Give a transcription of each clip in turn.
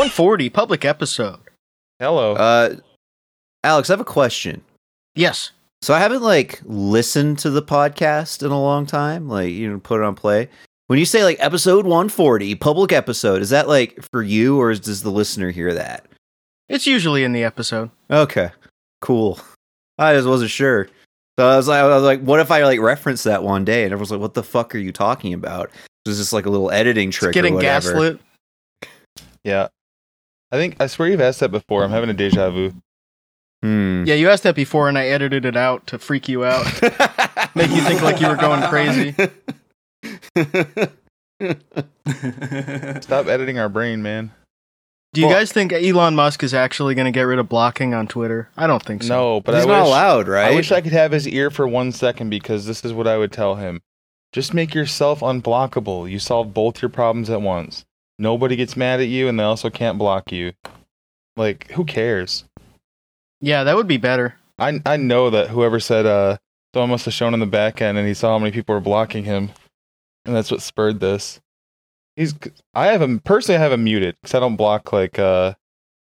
140 public episode. Hello. Uh, Alex, I have a question. Yes. So I haven't like listened to the podcast in a long time. Like you know, put it on play. When you say like episode 140, public episode, is that like for you or is, does the listener hear that? It's usually in the episode. Okay, cool. I just wasn't sure. So I was like, I was like, what if I like reference that one day and everyone's like, what the fuck are you talking about? Is this like a little editing trick? It's getting or whatever? gaslit. yeah. I think I swear you've asked that before. I'm having a deja vu. Hmm. Yeah, you asked that before, and I edited it out to freak you out, make you think like you were going crazy. Stop editing our brain, man. Do you Well- guys think Elon Musk is actually going to get rid of blocking on Twitter? I don't think so. No, but He's I not wish, allowed, right? I wish I could have his ear for one second because this is what I would tell him. Just make yourself unblockable. You solve both your problems at once. Nobody gets mad at you and they also can't block you. Like, who cares? Yeah, that would be better. I I know that whoever said uh someone must have shown in the back end and he saw how many people were blocking him. And that's what spurred this. He's I have him personally I have him muted because I don't block like uh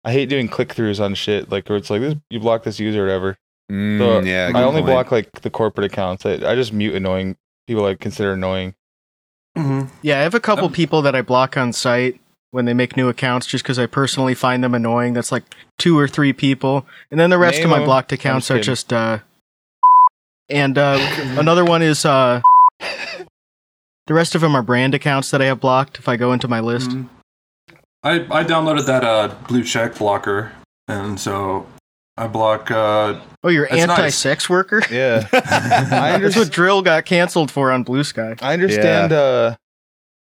I hate doing click throughs on shit like where it's like this you block this user or whatever. Mm, So yeah, I only point. block like the corporate accounts. I, I just mute annoying people I consider annoying. Mhm. Yeah, I have a couple Um, people that I block on site when they make new accounts just because I personally find them annoying. That's like two or three people. And then the rest of my blocked accounts are just uh. And uh, another one is, uh. The rest of them are brand accounts that I have blocked if I go into my list. Mhm. I I downloaded that uh, blue check blocker, and so I block. Uh, Oh, you're anti sex worker? Yeah. I That's what dril got canceled for on Blue Sky. I understand uh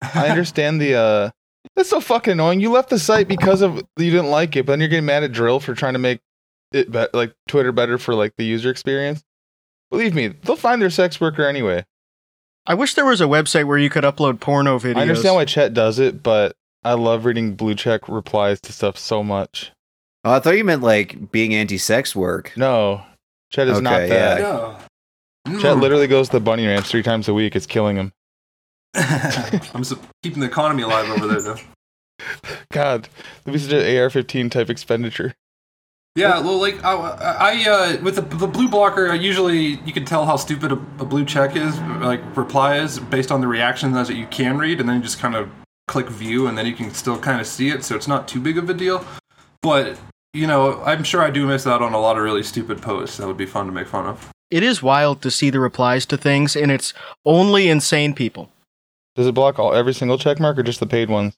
I understand the uh that's so fucking annoying. You left the site because of you didn't like it, but then you're getting mad at dril for trying to make it be- like Twitter better for like the user experience. Believe me, they'll find their sex worker anyway. I wish there was a website where you could upload porno videos. I understand why Chet does it, but I love reading blue check replies to stuff so much. Oh, I thought you meant like being anti-sex work. No, Chet is not that. yeah. Chet literally goes to the bunny ranch three times a week. It's killing him. I'm so, keeping the economy alive over there, though. God, that'd be such an AR-15 type expenditure. Yeah, well, like I, I uh, with the, the blue blocker, I usually you can tell how stupid a, a blue check is, like reply is, based on the reactions that you can read, and then you just kind of click view, and then you can still kind of see it, so it's not too big of a deal. But you know, I'm sure I do miss out on a lot of really stupid posts that would be fun to make fun of. It is wild to see the replies to things, and it's only insane people. Does it block all every single checkmark or just the paid ones?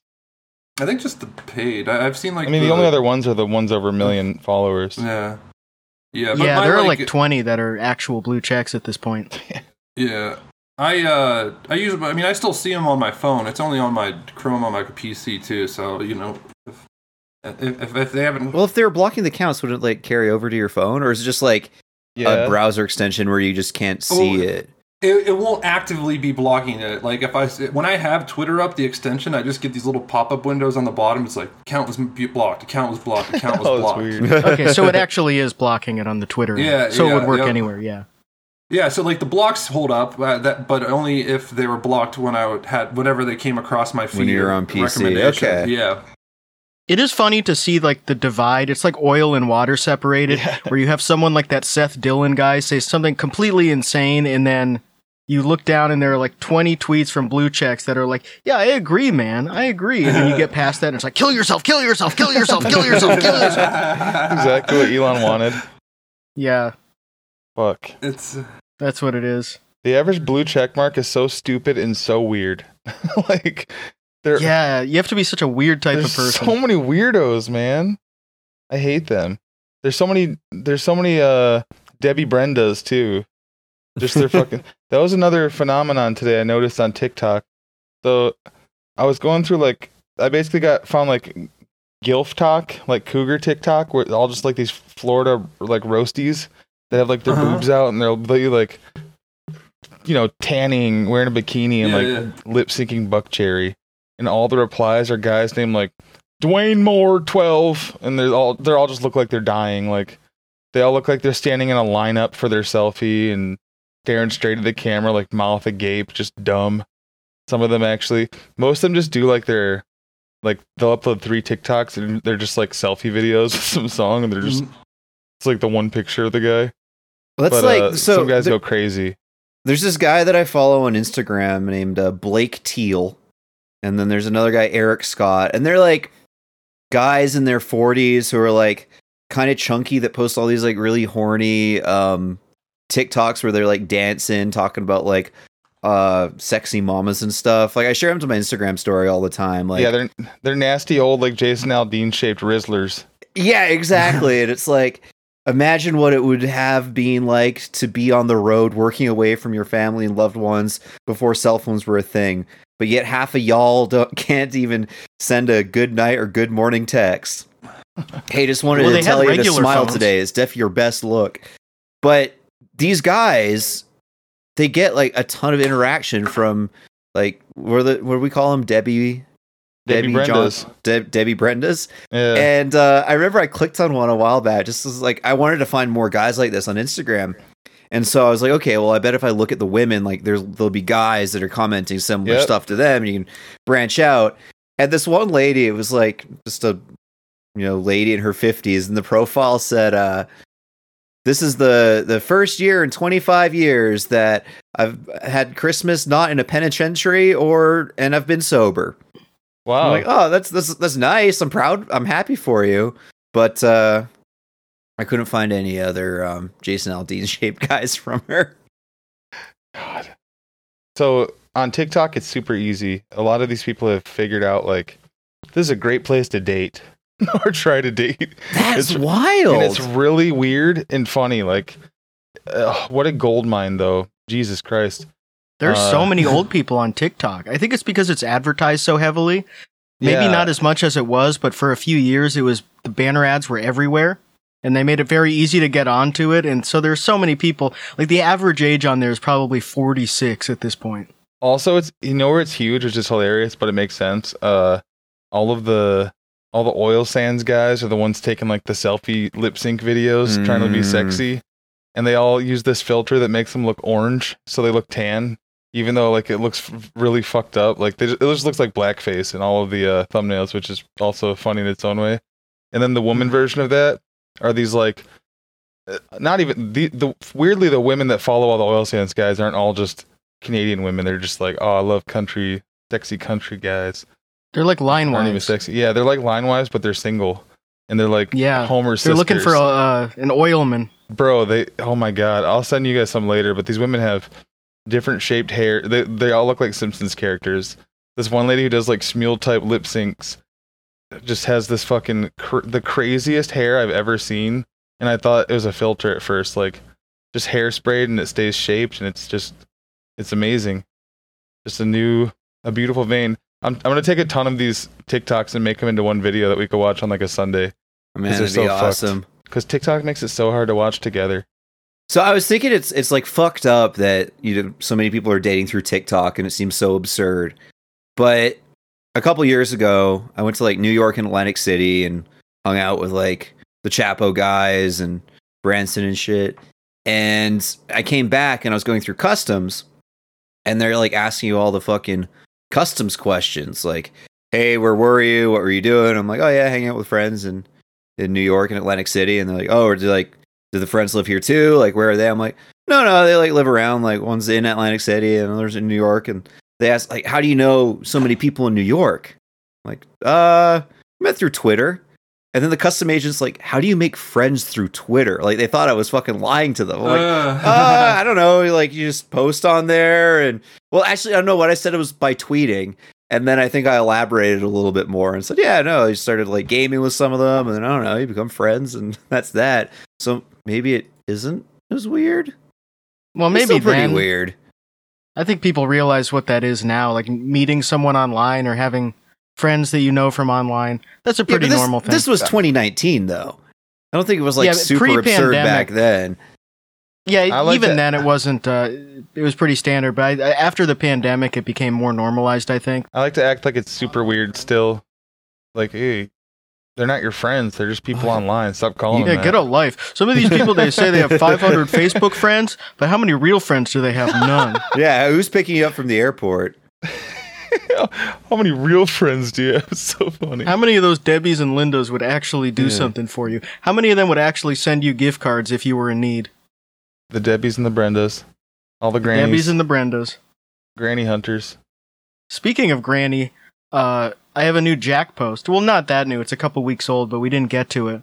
I think just the paid. I, I've seen like. I mean, the only other ones are the ones over a million followers. Yeah. Yeah, but yeah, my, there are like 20 that are actual blue checks at this point. Yeah. I uh I use I mean I still see them on my phone. It's only on my Chrome on my PC too. So you know if if, if they haven't Well, if they were blocking the counts, would it like carry over to your phone, or is it just like Yeah. a browser extension where you just can't see Oh, it? it, it won't actively be blocking it. Like if I when I have Twitter up the extension, I just get these little pop up windows on the bottom. It's like account was blocked, account was blocked, account was oh, blocked. weird. Okay, so it actually is blocking it on the Twitter. end. Yeah, So it would work yeah. anywhere, yeah. Yeah, so like the blocks hold up, uh, that but only if they were blocked when I would- had whenever they came across my feed. When you were or on PC, okay. Yeah. It is funny to see like the divide. It's like oil and water separated, Yeah. where you have someone like that Seth Dillon guy say something completely insane, and then you look down and there are like 20 tweets from blue checks that are like, "Yeah, I agree, man, I agree," and then you get past that and it's like, "Kill yourself, kill yourself, kill yourself, kill yourself, kill yourself." exactly what Elon wanted. Yeah, Fuck. It's uh, that's what it is. The average blue check mark is so stupid and so weird. like there Yeah, you have to be such a weird type of person. so many weirdos, man. I hate them. There's so many there's so many uh Debbie Brendas too. Just their fucking That was another phenomenon today I noticed on TikTok. So I was going through like I basically got found like gilf talk, like cougar TikTok, where all just like these Florida like roasties that have like their Uh-huh. boobs out and they'll be like you know, tanning, wearing a bikini and Yeah, like yeah. lip syncing Buckcherry. And all the replies are guys named like Dwayne Moore twelve and they're all they're all just look like they're dying. Like they all look like they're standing in a lineup for their selfie and staring straight at the camera, like mouth agape, just dumb. Some of them actually most of them just do like their like they'll upload three TikToks and they're just like selfie videos of some song and they're just it's like the one picture of the guy. That's but like uh, so. some guys there- go crazy. there's this guy that I follow on Instagram named uh, Blake Teal, and then there's another guy Eric Scott, and they're like guys in their 40s who are like kind of chunky that post all these like really horny um TikToks where they're like dancing, talking about like uh sexy mamas and stuff. Like I share them to my Instagram story all the time. Like yeah, they're they're nasty old like Jason Aldean shaped Rizzlers. Yeah, exactly. and it's like imagine what it would have been like to be on the road working away from your family and loved ones before cell phones were a thing. But yet half of y'all don't, can't even send a good night or good morning text. Hey, just wanted Well, to tell had you to regular smile phones. today. It's definitely your best look. But these guys, they get like a ton of interaction from like where the what do we call them? Debbie Debbie John- Brenda's. De- Debbie Brenda's. Yeah. And uh, I remember I clicked on one a while back, just as like I wanted to find more guys like this on Instagram. And so I was like, okay, well, I bet if I look at the women, like there's there'll be guys that are commenting similar Yep. stuff to them, and you can branch out. And this one lady, it was like just a you know lady in her fifties, and the profile said, uh, "This is the the first year in 25 years that I've had Christmas not in a penitentiary or and I've been sober." wow. I'm like, oh, that's that's that's nice. I'm proud. I'm happy for you. But uh I couldn't find any other um Jason Aldean shaped guys from her. God. So on TikTok, it's super easy. A lot of these people have figured out like this is a great place to date or try to date. That's It's- wild. And it's really weird and funny. Like, uh, what a gold mine, though. Jesus Christ. There's Uh, so many old people on TikTok. I think it's because it's advertised so heavily. Maybe Yeah. not as much as it was, but for a few years, it was the banner ads were everywhere, and they made it very easy to get onto it. And so there's so many people. Like the average age on there is probably 46 at this point. Also, it's you know where it's huge, which is hilarious, but it makes sense. Uh, all of the all the oil sands guys are the ones taking like the selfie lip sync videos, trying to be Mm. sexy, and they all use this filter that makes them look orange, so they look tan, even though like it looks f- really fucked up. Like they, ju- it just looks like blackface in all of the uh, thumbnails, which is also funny in its own way. And then the woman version of that are these like. uh, Not even the, the weirdly the women that follow all the oil sands guys aren't all just Canadian women. They're just like, oh, I love country, sexy country guys. They're like line Aren't even sexy. Yeah, they're like line wives, but they're single, and they're like Yeah, Homer They're looking for a, uh, an oilman. bro. They oh my god, I'll send you guys some later. But these women have different shaped hair. They they all look like Simpsons characters. This one lady who does like Smule type lip syncs just has this fucking cr- the craziest hair I've ever seen, and I thought it was a filter at first, like just hairsprayed and it stays shaped, and it's just it's amazing. Just a new a beautiful vein. I'm I'm gonna take a ton of these TikToks and make them into one video that we could watch on like a Sunday Man, that'd be so fucked. awesome. because TikTok makes it so hard to watch together. So I was thinking it's it's like fucked up that you know so many people are dating through TikTok and it seems so absurd. But a couple years ago, I went to like New York and Atlantic City and hung out with like the Chapo guys and Branson and shit. And I came back and I was going through customs and they're like asking you all the fucking customs questions like, "Hey, where were you? What were you doing?" I'm like, "Oh yeah, hanging out with friends in in New York and Atlantic City." And they're like, "Oh, or do like do the friends live here too? Like, where are they? I'm like, no, no, they like live around. Like, one's in Atlantic City and others in New York. And they ask, like, how do you know so many people in New York? I'm like, uh, met through Twitter. And then the custom agent's like, how do you make friends through Twitter? Like, they thought I was fucking lying to them. I'm like, Uh, uh, I don't know. Like, you just post on there. And, well, actually, I don't know what I said. It was by tweeting. And then I think I elaborated a little bit more and said, yeah, no, I started like gaming with some of them. And then I don't know, you become friends. And that's that. So maybe it isn't as weird. Well, It's maybe still pretty then. weird. I think people realize what that is now, like meeting someone online or having friends that you know from online. That's a Yeah, pretty this, normal thing. This was 2019, though. I don't think it was like Yeah, super absurd back then. yeah, like even that. then it wasn't. Uh, it was pretty standard, but I, after the pandemic, it became more normalized. I think. I like to act like it's super weird still. Like, hey, they're not your friends. They're just people online. Stop calling Yeah, them get that. a life. Some of these people they say they have 500 Facebook friends, but how many real friends do they have? None. Yeah, who's picking you up from the airport? How many real friends do you have? It's so funny. How many of those Debbies and Lindas would actually do Yeah. something for you? How many of them would actually send you gift cards if you were in need? The Debbies and the Brendas. All the grannies. Debbies and the Brendas. granny hunters. Speaking of Granny, uh, I have a new Jack post. Well, not that new. It's a couple weeks old, but we didn't get to it.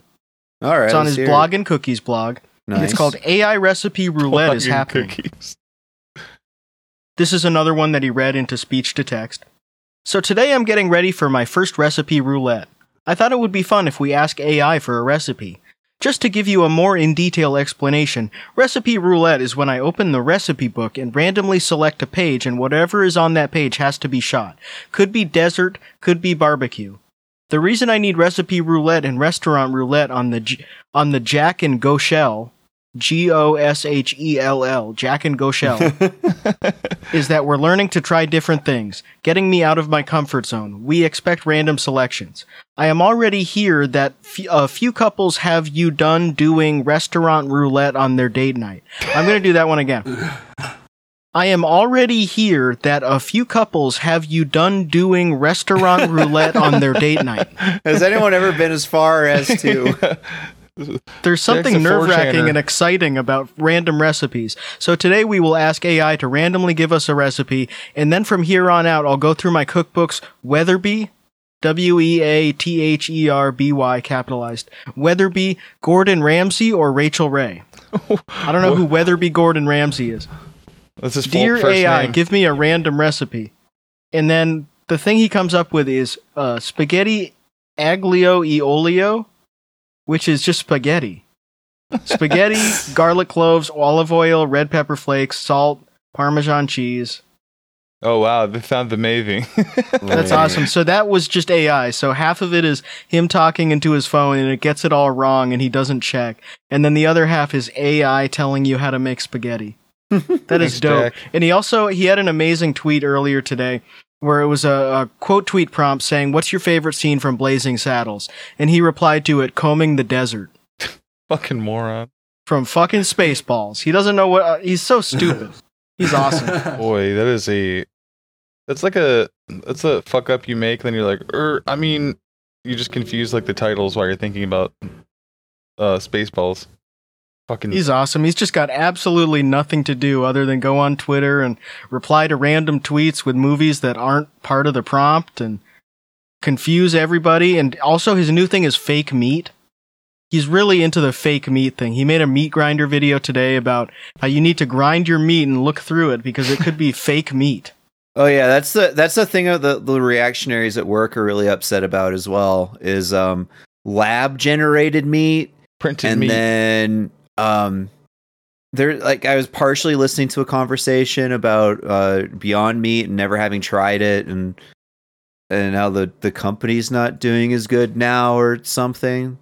All right. It's on his hear it. blog and cookies blog. Nice. It's called AI Recipe Roulette is happening. Cookies. This is another one that he read into speech to text. So today I'm getting ready for my first recipe roulette. I thought it would be fun if we ask AI for a recipe. Just to give you a more in detail explanation, recipe roulette is when I open the recipe book and randomly select a page and whatever is on that page has to be shot. Could be desert, could be barbecue. The reason I need recipe roulette and restaurant roulette on the on the Jack and Goshell, G O S H E L L, Jack and Goshell is that we're learning to try different things, getting me out of my comfort zone. We expect random selections. I am already here that f- a few couples have you done doing restaurant roulette on their date night. I'm going to do that one again. I am already here that a few couples have you done doing restaurant roulette on their date night. Has anyone ever been as far as to? There's something nerve wracking and exciting about random recipes. So today we will ask AI to randomly give us a recipe, and then from here on out, I'll go through my cookbooks Weatherby, W E A T H E R B Y capitalized, Weatherby, Gordon Ramsay, or Rachael Ray. I don't know who Weatherby Gordon Ramsay is. That's his Dear first AI, name. give me a random recipe. And then the thing he comes up with is uh, spaghetti aglio e olio, which is just spaghetti. Spaghetti, garlic cloves, olive oil, red pepper flakes, salt, parmesan cheese. oh wow, this sounds amazing. That's awesome. So that was just AI. So half of it is him talking into his phone and it gets it all wrong and he doesn't check. And then the other half is AI telling you how to make spaghetti. That is dope. And he also he had an amazing tweet earlier today where it was a, a quote tweet prompt saying, "What's your favorite scene from Blazing Saddles?" And he replied to it, "Combing the desert." Fucking moron. From fucking Spaceballs. He doesn't know what. Uh, he's so stupid. He's awesome. Boy, that is a. That's like a. That's a fuck up you make. Then you're like, er. I mean, you just confuse like the titles while you're thinking about uh Spaceballs. Fucking. He's awesome. He's just got absolutely nothing to do other than go on Twitter and reply to random tweets with movies that aren't part of the prompt and confuse everybody. And also, his new thing is fake meat. He's really into the fake meat thing. He made a meat grinder video today about how you need to grind your meat and look through it because it could be fake meat. Oh yeah, that's the that's the thing that the the reactionaries at work are really upset about as well is um lab generated meat printed and meat. then um there like I was partially listening to a conversation about uh Beyond Meat and never having tried it and and how the the company's not doing as good now or something.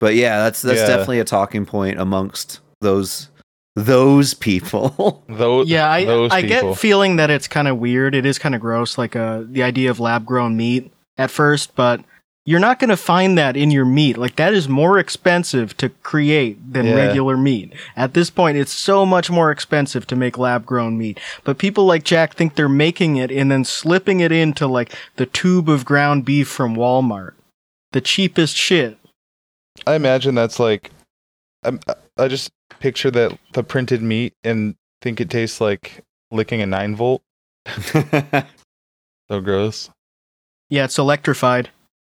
But yeah, that's that's Yeah. definitely a talking point amongst those those people. those. Yeah, I, those I people. get feeling that it's kind of weird. It is kind of gross, like uh, the idea of lab grown meat at first, but you're not going to find that in your meat. Like that is more expensive to create than Yeah. regular meat. At this point, it's so much more expensive to make lab grown meat. But people like Jack think they're making it and then slipping it into like the tube of ground beef from Walmart. The cheapest shit. I imagine that's like. I'm, I just picture that the printed meat and think it tastes like licking a nine volt. So gross. Yeah, it's electrified.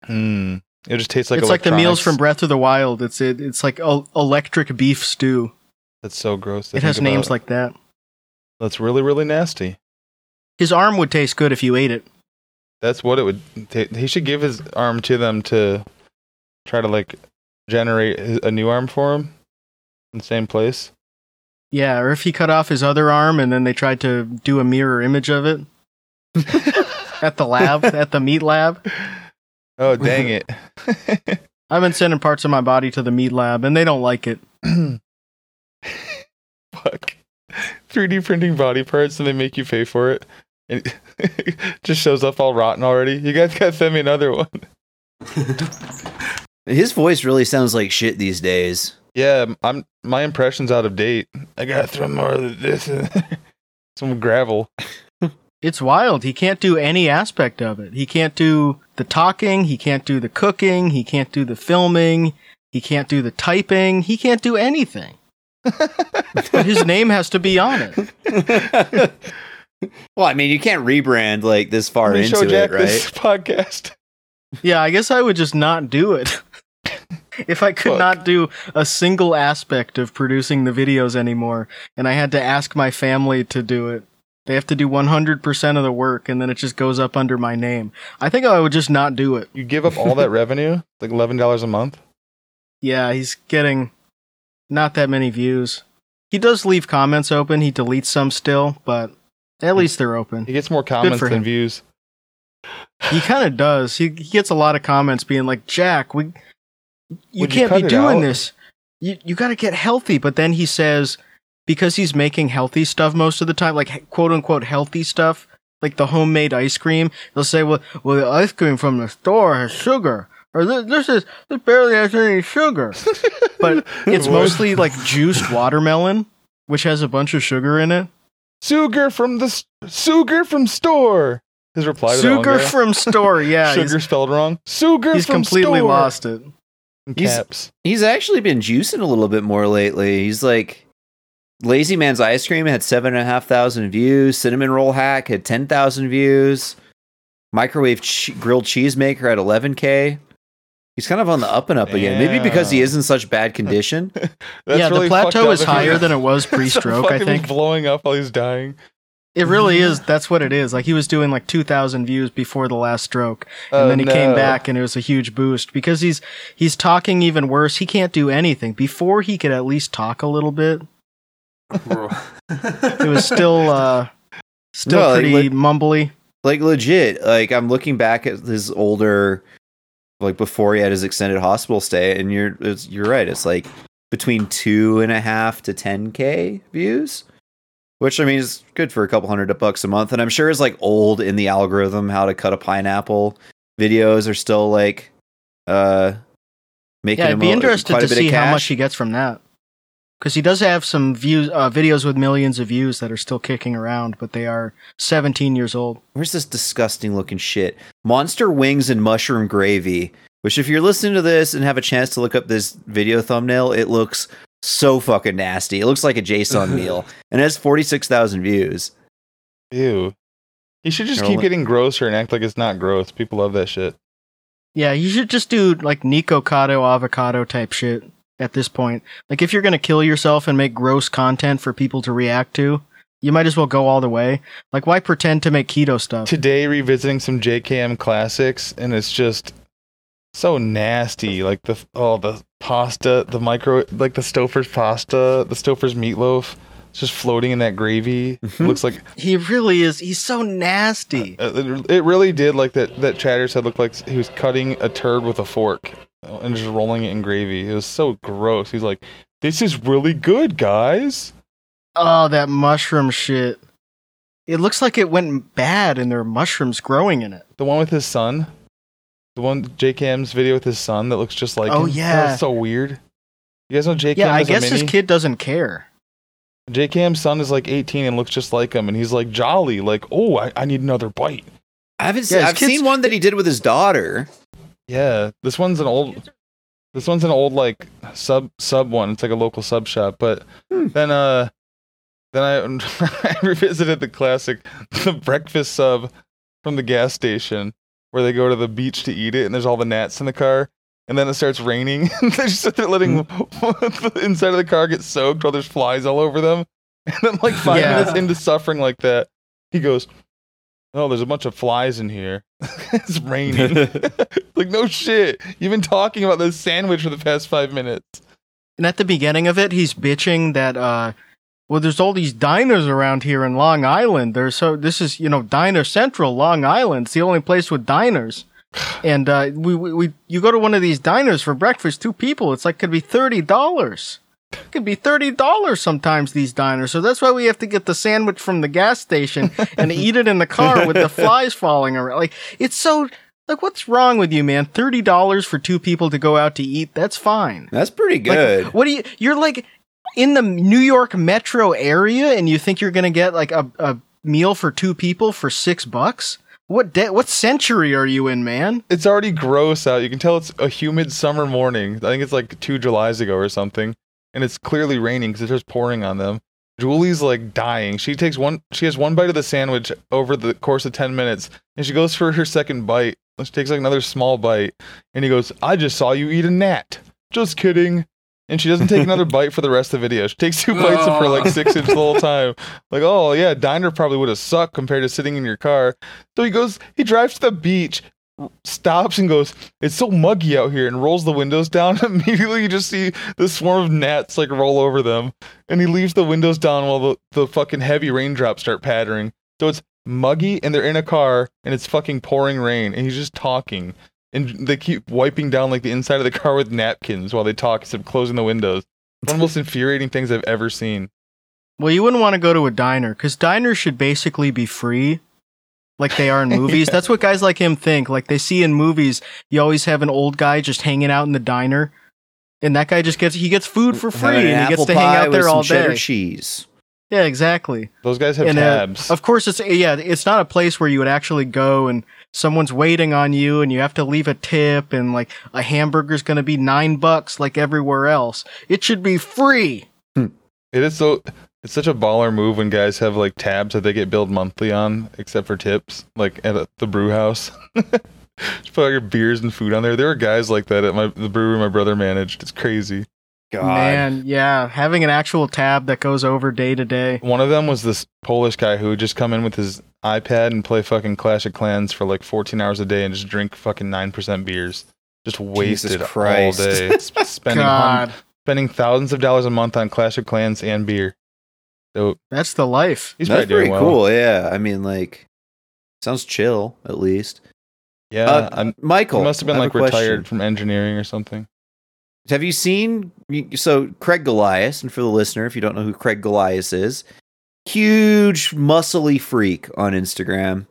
Mm. It just tastes like it's like the meals from Breath of the Wild. It's it, it's like el- electric beef stew. That's so gross. It has names like that. That's really really nasty. His arm would taste good if you ate it. That's what it would. ta he should give his arm to them to try to like generate a new arm for him in the same place. Yeah, or if he cut off his other arm and then they tried to do a mirror image of it at the lab, at the meat lab. Oh dang it! I've been sending parts of my body to the meat lab and they don't like it. Fuck. 3D printing body parts and they make you pay for it. And it just shows up all rotten already. You guys gotta send me another one. His voice really sounds like shit these days. Yeah, I'm my impression's out of date. I gotta throw more of this in. some gravel. It's wild. He can't do any aspect of it. He can't do the talking. He can't do the cooking. He can't do the filming. He can't do the typing. He can't do anything. but his name has to be on it. well, I mean, you can't rebrand like this far Let me into show Jack it, right? this podcast. Yeah, I guess I would just not do it. if I could Fuck. not do a single aspect of producing the videos anymore, and I had to ask my family to do it, they have to do 100% of the work, and then it just goes up under my name. I think I would just not do it. You give up all that revenue, like eleven dollars a month. Yeah, he's getting not that many views. He does leave comments open. He deletes some still, but at least they're open. He gets more comments than him. views. He kind of does. He, he gets a lot of comments being like, "Jack, we you Would can't cut be doing out?" this. You you got to get healthy." But then he says because he's making healthy stuff most of the time, like quote unquote healthy stuff, like the homemade ice cream. He'll say, "Well, well, the ice cream from the store has sugar." Or this, this is this barely has any sugar, but it's mostly like juiced watermelon, which has a bunch of sugar in it. Sugar from the sugar from store. His reply to that Sugar guy. from store, yeah. sugar spelled wrong. Sugar he's from completely store. He's completely lost it. In He's- He's actually been juicing a little bit more lately. He's like Lazy Man's ice cream had seven and a half thousand views. Cinnamon roll hack had ten thousand views. Microwave che- grilled cheese maker at eleven k. He's kind of on the up and up again. Maybe because he is in such bad condition. That's yeah, really the plateau is if he- higher than it was pre-stroke. I think blowing up while he's dying. it really is. That's what it is. Like he was doing like two thousand views before the last stroke, and Oh, then he came back, and it was a huge boost because he's he's talking even worse. He can't do anything. Before he could at least talk a little bit. It was still uh still No, pretty lit- mumbly. like legit. Like I'm looking back at his older, like before he had his extended hospital stay, and you're it's, you're right. It's like between two and a half to ten k views, which I mean is good for a couple hundred bucks a month. And I'm sure is like old in the algorithm. How to cut a pineapple videos are still like uh making. Yeah, I'd him be a- interested quite to see how much he gets from that. Because he does have some views, uh, videos with millions of views that are still kicking around, but they are 17 years old. Where's this disgusting looking shit? Monster wings and mushroom gravy. Which, if you're listening to this and have a chance to look up this video thumbnail, it looks so fucking nasty. It looks like a JSON meal, and it has 46,000 views. Ew. He should just They're keep only- getting grosser and act like it's not gross. People love that shit. Yeah, you should just do like Nikocado Avocado type shit at this point. Like if you're gonna kill yourself and make gross content for people to react to, you might as well go all the way. Like why pretend to make keto stuff? Today, revisiting some JKM classics, and it's just so nasty. Like the oh the pasta, the micro, like the Stouffer's pasta, the Stouffer's meatloaf. It's just floating in that gravy. It looks like He really is. He's so nasty. uh, it, it really did. Like that that chatter said, looked like he was cutting a turd with a fork and just rolling it in gravy. It was so gross. He's like, "This is really good, guys." Oh, that mushroom shit. It looks like it went bad and there are mushrooms growing in it. The one with his son, the one JKM's video with his son that looks just like. Oh, him. Yeah. was so weird. You guys know JKM Yeah, I is a guess this mini? kid doesn't care. JKM's son is like 18 and looks just like him, and he's like jolly, like, oh, I, I need another bite. I haven't Yeah, seen, his I've kids- seen one that he did with his daughter. Yeah, this one's an old, this one's an old like sub sub one. It's like a local sub shop. But Hmm. then uh, then I, I revisited the classic, the breakfast sub from the gas station where they go to the beach to eat it, and there's all the gnats in the car. And then it starts raining. they just sit there letting the inside of the car get soaked while there's flies all over them. And then, like five Yeah. minutes into suffering like that, he goes, "Oh, there's a bunch of flies in here. it's raining." like no shit. You've been talking about this sandwich for the past five minutes. And at the beginning of it, he's bitching that uh well there's all these diners around here in Long Island. There's so this is, you know, Diner Central, Long Island. It's the only place with diners. And uh we, we, we you go to one of these diners for breakfast, two people, it's like could be thirty dollars. It could be thirty dollars sometimes these diners. So that's why we have to get the sandwich from the gas station and eat it in the car with the flies falling around. Like it's so like what's wrong with you, man? Thirty dollars for two people to go out to eat, that's fine. That's pretty Like, good. what do you? You're like in the New York metro area, and you think you're gonna get like a, a meal for two people for six bucks? What de- what century are you in, man? It's already gross out. You can tell it's a humid summer morning. I think it's like two Julys ago or something, and it's clearly raining because it's just pouring on them. Julie's like dying. She takes one. She has one bite of the sandwich over the course of ten minutes, and she goes for her second bite. She takes like another small bite, and he goes, "I just saw you eat a gnat." Just kidding. And she doesn't take another bite for the rest of the video. She takes two bites of her like six inch the whole time. Like, oh yeah, diner probably would have sucked compared to sitting in your car. So he goes, he drives to the beach, stops and goes, It's so muggy out here, and rolls the windows down. Immediately, you just see the swarm of gnats like roll over them. And he leaves the windows down while the, the fucking heavy raindrops start pattering. So it's muggy, and they're in a car, and it's fucking pouring rain, and he's just talking. And they keep wiping down like the inside of the car with napkins while they talk instead of closing the windows. One of the most infuriating things I've ever seen. Well, you wouldn't want to go to a diner because diners should basically be free, like they are in movies. That's what guys like him think. Like they see in movies, you always have an old guy just hanging out in the diner, and that guy just gets he gets food for free Having an and he gets to hang pie out with there some all cheddar day. cheese. Yeah, exactly. Those guys have And, uh, tabs. of course, it's yeah, it's not a place where you would actually go and someone's waiting on you and you have to leave a tip and like a hamburger's going to be nine bucks like everywhere else. It should be free. Hmm. It is so. It's such a baller move when guys have like tabs that they get billed monthly on, except for tips, like at the brew house. Just put all your beers and food on there. There are guys like that at my the brewery my brother managed. It's crazy. God. Man, yeah, having an actual tab that goes over day to day. One of them was this Polish guy who would just come in with his iPad and play fucking Clash of Clans for like 14 hours a day and just drink fucking nine percent beers. Just wasted all day, s- spending hun- God, spending thousands of dollars a month on Clash of Clans and beer. So that's the life. he's That's probably doing pretty well. cool. Yeah, I mean, like, sounds chill at least. Yeah, Uh, Michael, he must have been like a question. retired from engineering or something. Have you seen so Craig Golias? And for the listener, if you don't know who Craig Golias is, huge muscly freak on Instagram.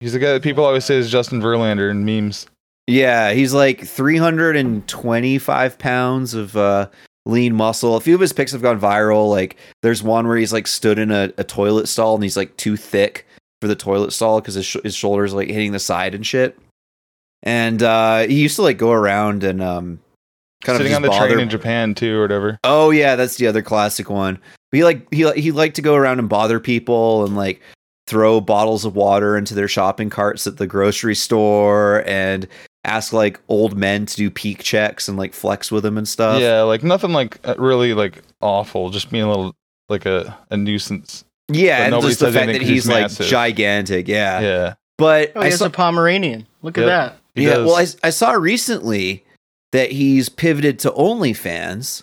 He's the guy that people always say is Justin Verlander in memes. Yeah, he's like 325 pounds of uh, lean muscle. A few of his pics have gone viral. Like, there's one where he's like stood in a, a toilet stall and he's like too thick for the toilet stall because his, sh- his shoulders like hitting the side and shit. And uh, he used to like go around and um, kind Sitting of on the bother. train in Japan too, or whatever. Oh yeah, that's the other classic one. But he like he he liked to go around and bother people and like throw bottles of water into their shopping carts at the grocery store and ask like old men to do peak checks and like flex with them and stuff. yeah, like nothing like uh, really like awful. Just being a little like a, a nuisance. yeah, and just the fact that he's he's like gigantic. Yeah, Yeah, but Oh, I he has saw, a Pomeranian. Look at that. he yeah, does. well, I, I saw recently that he's pivoted to OnlyFans,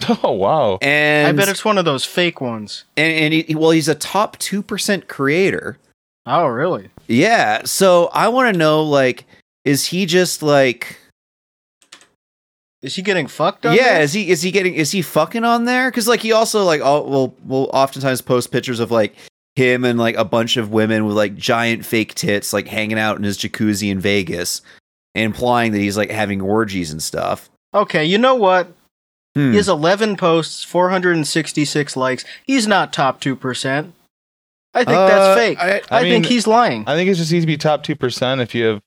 oh wow, and I bet it's one of those fake ones. and, and he, well, he's a top two percent creator. Oh, really? Yeah. So I want to know, like, is he just like, Is he getting fucked up? yeah, there? is he is he getting is he fucking on there? Because like he also like all, will will oftentimes post pictures of like him and like a bunch of women with like giant fake tits like hanging out in his jacuzzi in Vegas, implying that he's like having orgies and stuff. Okay, you know what? Hmm. He has 11 posts, 466 likes. He's not top 2%. I think Uh, that's fake. I, I- I think he's lying. I think it's just easy to be top two percent if you have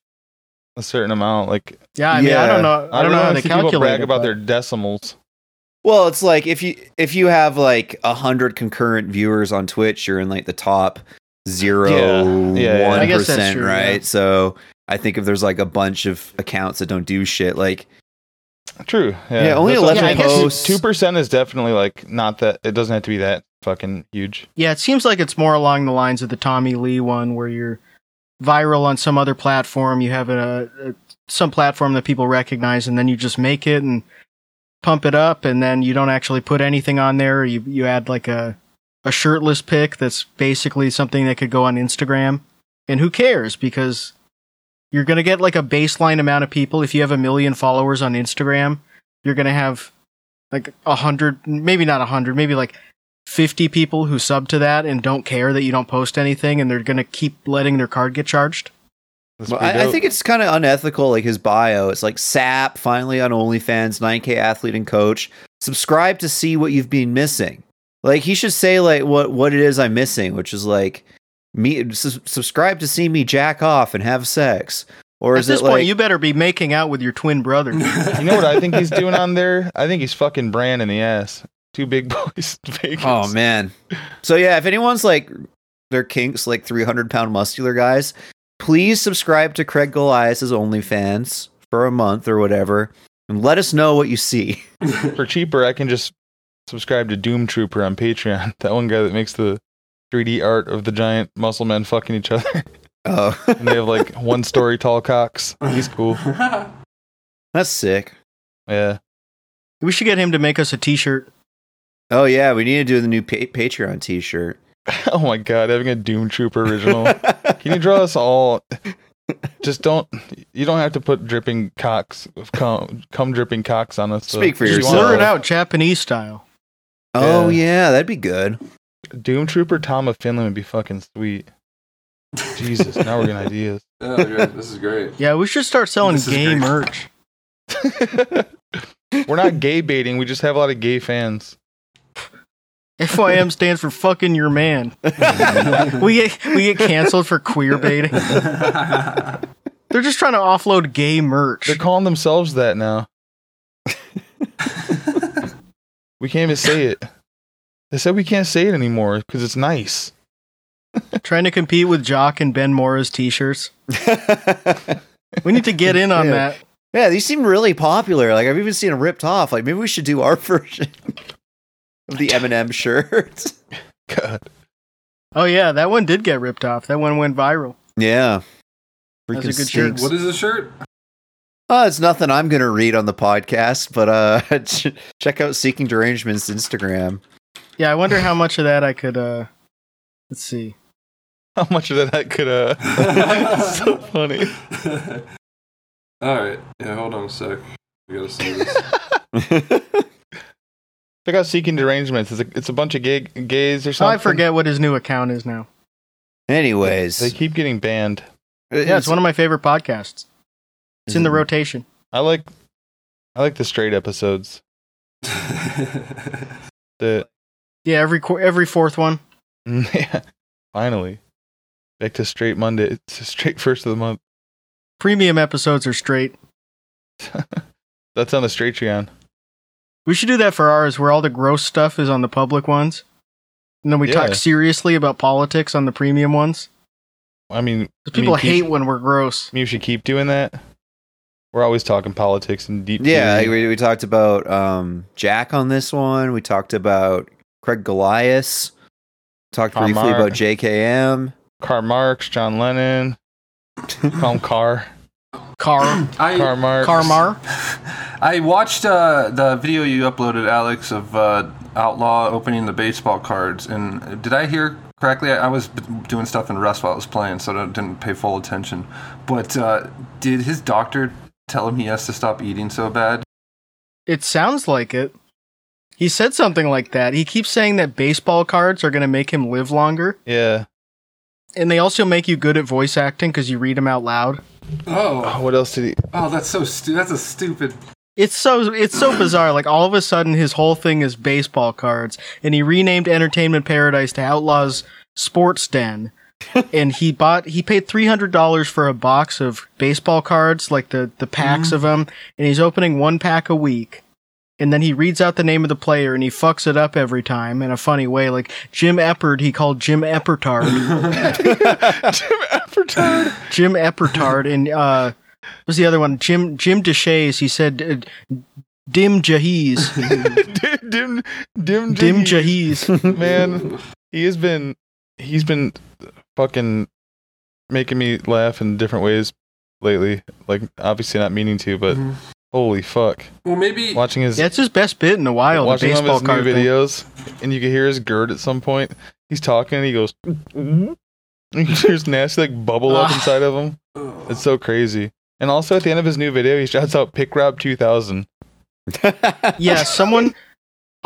a certain amount. Like yeah, I mean, I don't know. I, don't know how really they see people calculate brag it, about but- their decimals. Well, it's like if you if you have like a hundred concurrent viewers on Twitch, you're in like the top zero Yeah. Yeah, yeah. one I guess that's percent, true, right? yeah. So I think if there's like a bunch of accounts that don't do shit, like True. Yeah, Yeah, only That's 11 I'm posts. Two percent is definitely like not that. It doesn't have to be that fucking huge. Yeah, it seems like it's more along the lines of the Tommy Lee one where you're viral on some other platform, you have a, a some platform that people recognize and then you just make it and pump it up and then you don't actually put anything on there. You you add like a a shirtless pic that's basically something that could go on Instagram. And who cares because you're going to get like a baseline amount of people if you have a million followers on Instagram, you're going to have like a hundred, maybe not a hundred, maybe like 50 people who sub to that and don't care that you don't post anything and they're going to keep letting their card get charged. Well, I, I think it's kind of unethical. Like his bio, it's like SAP finally on OnlyFans, 9K athlete and coach. Subscribe to see what you've been missing. Like he should say like what what it is I'm missing, which is like me s- subscribe to see me jack off and have sex? Or At is this it point, like you better be making out with your twin brother. You know what I think he's doing on there? I think he's fucking Bran in the ass. Two big boys. in Vegas. Oh man. So yeah, if anyone's like their kinks like 300 pound muscular guys, please subscribe to Craig Golias's OnlyFans for a month or whatever, and let us know what you see. For cheaper, I can just subscribe to Doom Trooper on Patreon. That one guy that makes the 3D art of the giant muscle men fucking each other. Oh, and they have like one story tall cocks. He's cool. that's sick. Yeah. we should get him to make us a T-shirt. Oh yeah, we need to do the new pa- Patreon T-shirt. Oh my god, having a Doom Trooper original. Can you draw us all? Just don't. You don't have to put dripping cocks, come, cum dripping cocks on us. so Speak for you yourself. want Blur it out Japanese style. oh Yeah. yeah, that'd be good. Doom Trooper Tom of Finland would be fucking sweet. Jesus, now we're getting ideas. Oh, good. This is great. Yeah, we should start selling This is gay great. merch. we're not gay baiting. We just have a lot of gay fans. FYM stands for fucking your man. we get we get canceled for queer baiting. They're just trying to offload gay merch. They're calling themselves that now. we can't even say it. They said we can't say it anymore because it's nice. trying to compete with Jock and Ben Mora's t-shirts. We need to get in on Yeah. that. yeah, these seem really popular. Like I've even seen them ripped off. Like maybe we should do our version of the Eminem shirt. God. Oh yeah, that one did get ripped off. That one went viral. yeah. That's a Freaking good shirt. what is this shirt? Oh, it's nothing I'm gonna read on the podcast, but uh, ch- check out Seeking Derangement's Instagram. Yeah, I wonder how much of that I could uh let's see. How much of that I could uh so funny. All right. Yeah, hold on a sec. We gotta see this. Check out Seeking Derangements. It's a, it's a bunch of gay, gays or Oh, something. I forget what his new account is now. Anyways, They keep getting banned. Yeah, it's one of my favorite podcasts. It's in the rotation. I like I like the straight episodes. The Yeah, every qu- every fourth one. yeah, finally. Back to straight Monday. It's a straight first of the month. Premium episodes are straight. That's on the Straight-treon. We should do that for ours, where all the gross stuff is on the public ones, and then we Yeah. talk seriously about politics on the premium ones. I mean, 'Cause I mean, people keep- hate when we're gross. maybe we should keep doing that. We're always talking politics and deep. Yeah, we, we talked about um, Jack on this one. We talked about Craig Golias. Talked Karl briefly Marx. about JKM. Karl Marx, John Lennon, call him Car, Car, I, Karl Marx. Carmar. I watched uh, the video you uploaded, Alex, of uh, Outlaw opening the baseball cards. And did I hear correctly? I, I was b- doing stuff in Rust while I was playing, so I didn't pay full attention. But uh, did his doctor tell him he has to stop eating so bad? It sounds like it. He said something like that. He keeps saying that baseball cards are going to make him live longer, Yeah. and they also make you good at voice acting because you read them out loud. Oh, Oh, what else did he? oh, that's so stu- That's a stupid. It's so it's so bizarre. Like all of a sudden, his whole thing is baseball cards, and he renamed Entertainment Paradise to Outlaws Sports Den. and he bought he paid three hundred dollars for a box of baseball cards, like the the packs mm-hmm. of them, and he's opening one pack a week. And then he reads out the name of the player, and he fucks it up every time in a funny way. Like Jim Eppard, he called Jim Eppertard. Jim Eppertard. Jim Eppertard, and uh, what was the other one? Jim Jim Deshaies. He said uh, Dim Jahiz. dim, dim, Dim Jahiz. Jahiz. Man, he has been, he's been fucking making me laugh in different ways lately. Like, obviously not meaning to, but Mhm. Holy fuck. Well, maybe. Watching his, That's his best bit in a while. The watching all baseball of his card new thing. videos, and you can hear his gird at some point. He's talking, and he goes, and you hear his nasty like bubble up Ah. inside of him. It's so crazy. And also at the end of his new video, he shouts out Pick Rob 2000. Yeah, someone.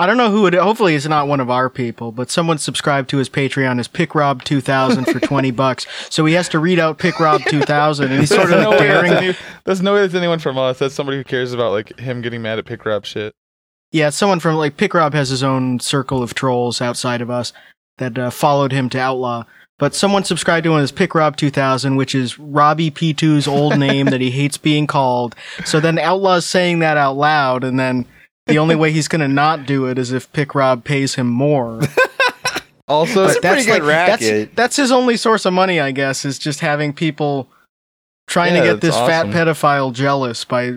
I don't know who it. Hopefully, it's not one of our people, but someone subscribed to his Patreon as PickRob two thousand for twenty bucks. So he has to read out PickRob two thousand, and he's sort of no, daring. any, there's no way that's anyone from us. That's somebody who cares about like him getting mad at Pick Rob shit. Yeah, someone from like PickRob has his own circle of trolls outside of us that uh, followed him to Outlaw. But someone subscribed to him as Pick Rob 2000, which is Robbie P2's old name that he hates being called. So then Outlaw's saying that out loud, and then the only way he's going to not do it is if Pick Rob pays him more. Also, That's a pretty good that's, racket. that's his only source of money, I guess, is just having people trying Yeah, to get that's this fat pedophile jealous by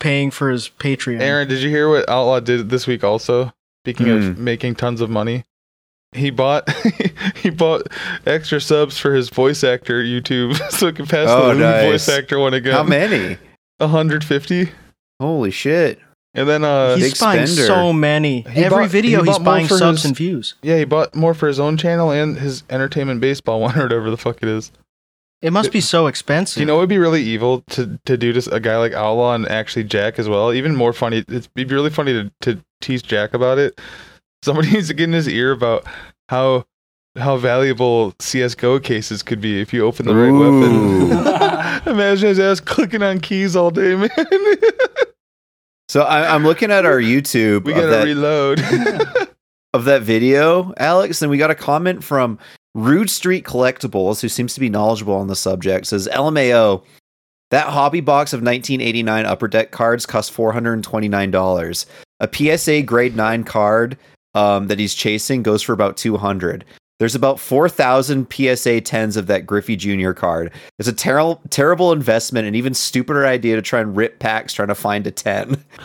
paying for his Patreon. Aaron, did you hear what Outlaw did this week? Also, speaking of Hmm. making tons of money, he bought he bought extra subs for his voice actor YouTube, so it can pass Oh, the nice. voice actor one again. How many? 150, Holy shit! And then uh, he's Big buying spender. so many. He Every bought- video he he's buying subs his- and views. yeah, he bought more for his own channel and his entertainment baseball one or whatever the fuck it is. It must be so expensive. You know, it'd be really evil to to do to a guy like Outlaw and actually Jack as well. Even more funny, it'd be really funny to, to tease Jack about it. Somebody needs to get in his ear about how how valuable CS:GO cases could be if you open the right weapon. Imagine his ass clicking on keys all day, man. So I, I'm looking at our YouTube we gotta that, reload. of that video, Alex, and we got a comment from Rude Street Collectibles, who seems to be knowledgeable on the subject. Says LMAO. That hobby box of 1989 Upper Deck cards cost $429. A PSA grade 9 card um, that he's chasing goes for about 200. There's about 4,000 PSA 10s of that Griffey Jr. card. It's a terrible, terrible investment and even stupider idea to try and rip packs trying to find a 10.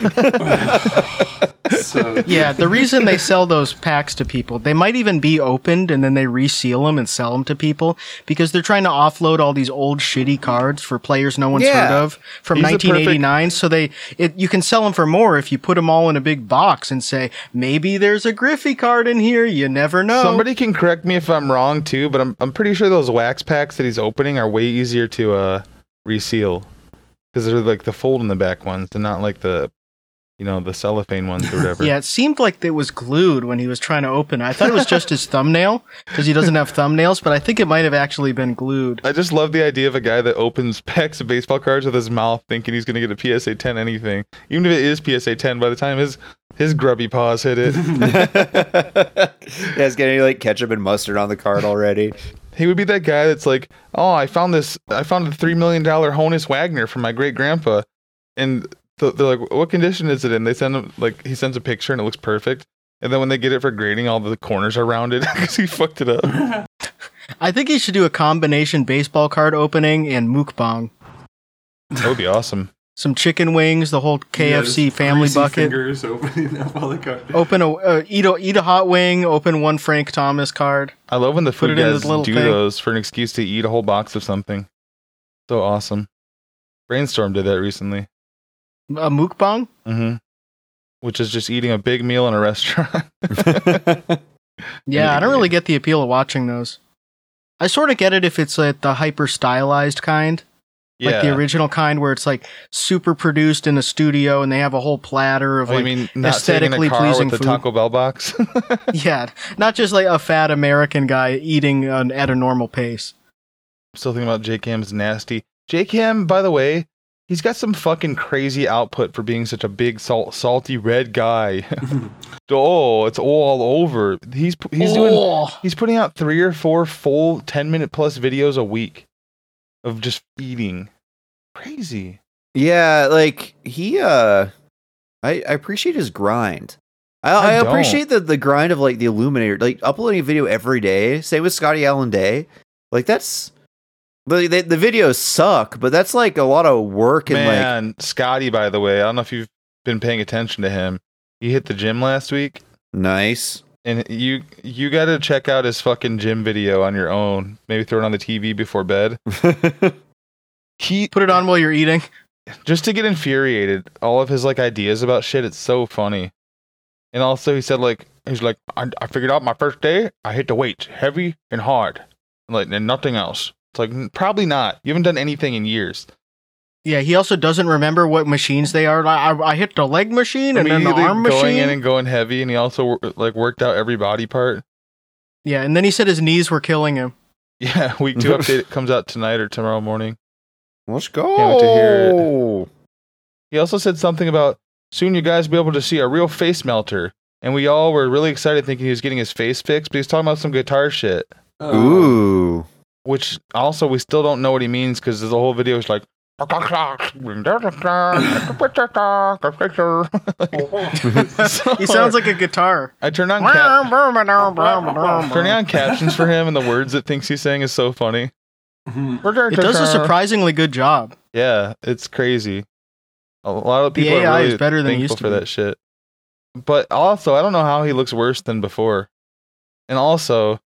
so, Yeah, the reason they sell those packs to people, they might even be opened and then they reseal them and sell them to people because they're trying to offload all these old shitty cards for players no one's Yeah. heard of from He's the perfect- 1989. So they, it, you can sell them for more if you put them all in a big box and say maybe there's a Griffey card in here. You never know. Somebody can correct me if I'm wrong too, but I'm I'm pretty sure those wax packs that he's opening are way easier to uh reseal. Because they're like the fold in the back ones, and not like the you know the cellophane ones or whatever. Yeah, it seemed like it was glued when he was trying to open it. I thought it was just his thumbnail because he doesn't have thumbnails, but I think it might have actually been glued. I just love the idea of a guy that opens packs of baseball cards with his mouth, thinking he's gonna get a PSA 10 anything, even if it is PSA 10. By the time his his grubby paws hit it, yeah, it's getting like ketchup and mustard on the card already. he would be that guy that's like, "Oh, I found this. I found a three million dollar Honus Wagner from my great grandpa," and th- they're like, "What condition is it in?" They send him like he sends a picture and it looks perfect. And then when they get it for grading, all the corners are rounded because he fucked it up. I think he should do a combination baseball card opening and mukbang. That would be awesome. Some chicken wings, the whole KFC just family bucket. Fingers opening up all the cards. Open a uh, eat a eat a hot wing. Open one Frank Thomas card. I love when the food it guys do thing. those for an excuse to eat a whole box of something. So awesome. Brainstorm did that recently. A mukbang. hmm Which is just eating a big meal in a restaurant. Yeah, I don't really get the appeal of watching those. I sort of get it if it's like the hyper stylized kind, yeah. like the original kind where it's like super produced in a studio and they have a whole platter of Oh, like mean not sitting in aesthetically pleasing with the food. Taco Bell box? yeah, not just like a fat American guy eating uh, at a normal pace. Still thinking about J Cam's nasty. JKM, by the way, he's got some fucking crazy output for being such a big salt, salty red guy. oh, it's all over. He's he's doing Oh. he's putting out three or four full 10 minute plus videos a week of just eating crazy yeah, like he uh I, I appreciate his grind. I, I I, appreciate the, the grind of like the Illuminator, like uploading a video every day. Same with Scotty Allen Day. Like that's the, the the videos suck, but that's like a lot of work and like man scotty by the way i don't know if you've been paying attention to him. He hit the gym last week. Nice. and you you got to check out his fucking gym video on your own. Maybe throw it on the tv before bed. He Put it on while you're eating. just to get infuriated all of his like ideas about shit it's so funny. And also he said like he's like i, I figured out my first day i hit the weights heavy and hard like and nothing else it's like "Mm, probably not you haven't done anything in years Yeah, he also doesn't remember what machines they are. I, I, I hit the leg machine and then the arm going machine. in and going heavy and he also like worked out every body part yeah, and then he said his knees were killing him. yeah week two update comes out tonight or tomorrow morning Let's go. To hear he also said something about soon you guys will be able to see a real face melter and we all were really excited thinking he was getting his face fixed but he's talking about some guitar shit Ooh. Which also we still don't know what he means because the whole video is like. He sounds like a guitar. I turn on cap- turning on captions for him, and the words it thinks he's saying is so funny. It does a surprisingly good job. Yeah, it's crazy. A lot of The people AI are really is better than used to for be. that shit. But also, I don't know how he looks worse than before. And also,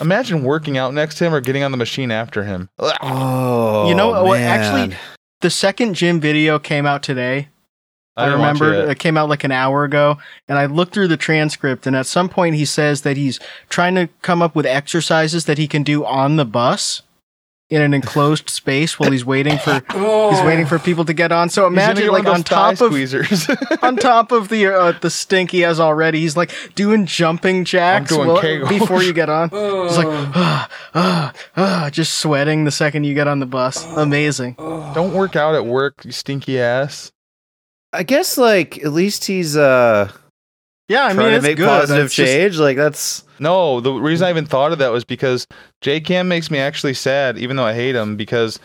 imagine working out next to him or getting on the machine after him. Oh. You know, what, oh, man. actually- The second gym video came out today. I, didn't remember it it came out like an hour ago, and I looked through the transcript, and at some point he says that he's trying to come up with exercises that he can do on the bus in an enclosed space while he's waiting for Oh. he's waiting for people to get on. So imagine like on of those thigh top of squeezers. on top of the uh, the stink he has already, he's like doing jumping jacks doing while- before you get on. Oh. He's like ah, ah, ah, just sweating the second you get on the bus. Amazing. Oh. don't work out at work, you stinky ass. I guess like at least he's uh Yeah, I trying mean to it's make good. positive It's just- change. Like that's No, the reason I even thought of that was because JKM makes me actually sad, even though I hate him, because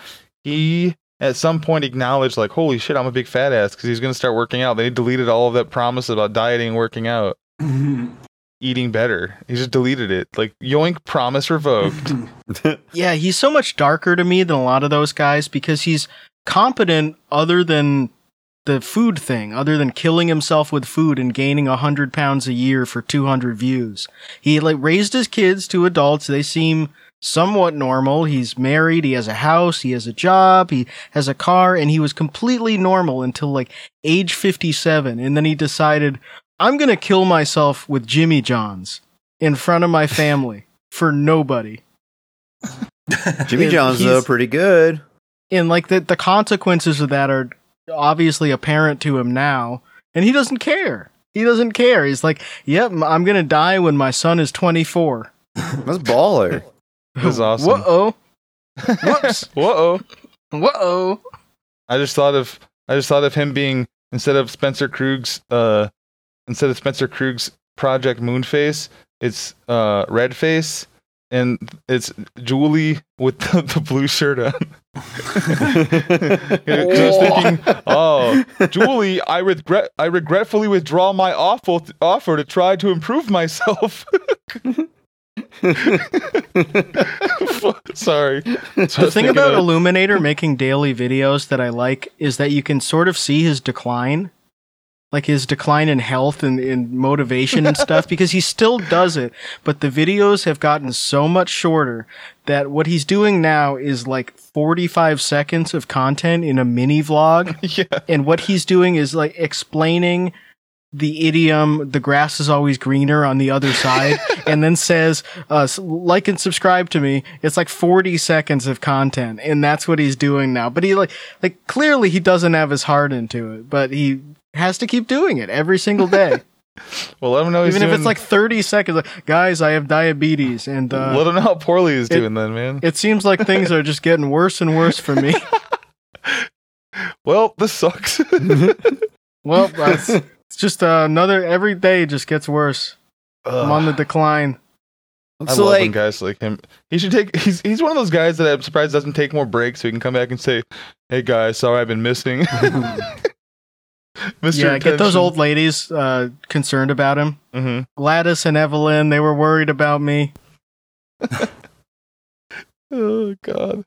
he at some point acknowledged, like, holy shit, I'm a big fat ass, because he's going to start working out. They deleted all of that promise about dieting and working out, eating better. He just deleted it. Like, yoink, promise revoked. Yeah, he's so much darker to me than a lot of those guys because he's competent other than the food thing, other than killing himself with food and gaining a 100 pounds a year for 200 views. He like raised his kids to adults. They seem somewhat normal. He's married, he has a house, he has a job, he has a car, and he was completely normal until like age 57. And then he decided, I'm going to kill myself with Jimmy John's in front of my family for nobody. Jimmy John's though pretty good. and like the the consequences of that are obviously apparent to him now and he doesn't care. He doesn't care. He's like yep I'm gonna die when my son is 24 That's baller. That's awesome. whoa whoops. Whoa. whoa I just thought of I just thought of him being instead of Spencer Krug's uh instead of Spencer Krug's Project Moonface, it's uh Redface and it's Julie with the, the blue shirt on. I was thinking, oh, Julie, I regret I regretfully withdraw my awful offer to try to improve myself. Sorry. the thing about illuminator making daily videos that i like is that you can sort of see his decline like his decline in health and in motivation and stuff because he still does it. But the videos have gotten so much shorter that what he's doing now is like 45 seconds of content in a mini vlog. Yeah. and what he's doing is like explaining the idiom the grass is always greener on the other side and then says uh, like and subscribe to me. It's like 40 seconds of content and that's what he's doing now. But he like like clearly he doesn't have his heart into it but he has to keep doing it every single day Well, let him know he's even if it's like 30 seconds like, guys i have diabetes and uh, let him know how poorly he's it- doing then, man. it seems like things are just getting worse and worse for me well, this sucks. well that's it's just uh, another every day just gets worse i'm on the decline I so love when like guys like him. He should take. He's he's one of those guys that I'm surprised doesn't take more breaks, so he can come back and say, "Hey guys, sorry I've been missing." Mr. yeah get those old ladies uh, concerned about him hmm Gladys and Evelyn, they were worried about me. Oh god.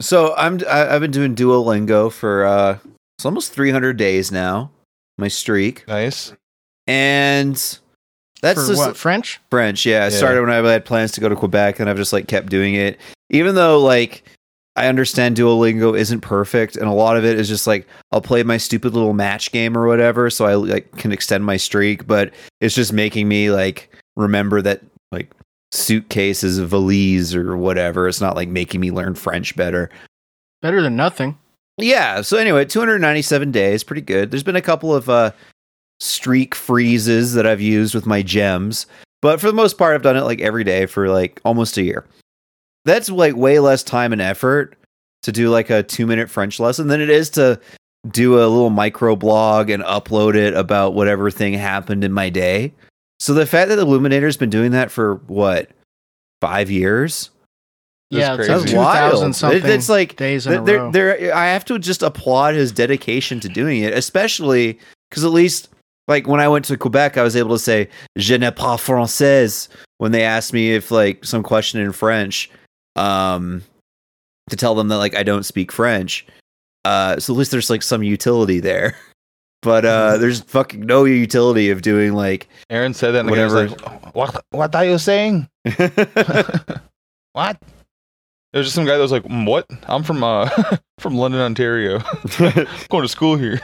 so I'm I, I've been doing Duolingo for uh it's almost 300 days now. My streak. Nice. And that's For just what? French? French, yeah. I Yeah. started when I had plans to go to Quebec, and I've just like kept doing it. Even though like I understand Duolingo isn't perfect, and a lot of it is just like I'll play my stupid little match game or whatever, so I like can extend my streak. But it's just making me like remember that like suitcase is a valise or whatever. It's not like making me learn French better. Better than nothing. Yeah. So anyway, 297 days, pretty good. There's been a couple of uh, streak freezes that I've used with my gems, but for the most part, I've done it like every day for like almost a year. That's like way less time and effort to do like a two minute French lesson than it is to do a little micro blog and upload it about whatever thing happened in my day. So the fact that Illuminator's been doing that for what five years. yeah, That's it's crazy. like That's 2000 wild. something it's like days in a there, row. there, I have to just applaud his dedication to doing it, especially because at least like when I went to Quebec, I was able to say "Je ne parle français" when they asked me if like some question in French, um, to tell them that like I don't speak French. Uh, so at least there's like some utility there. But uh, there's fucking no utility of doing like Aaron said that, and the guy was Whatever. like, "What? What are you saying? what?" There was just some guy that was like, "Mm, "What? I'm from uh from London, Ontario. Going to school here."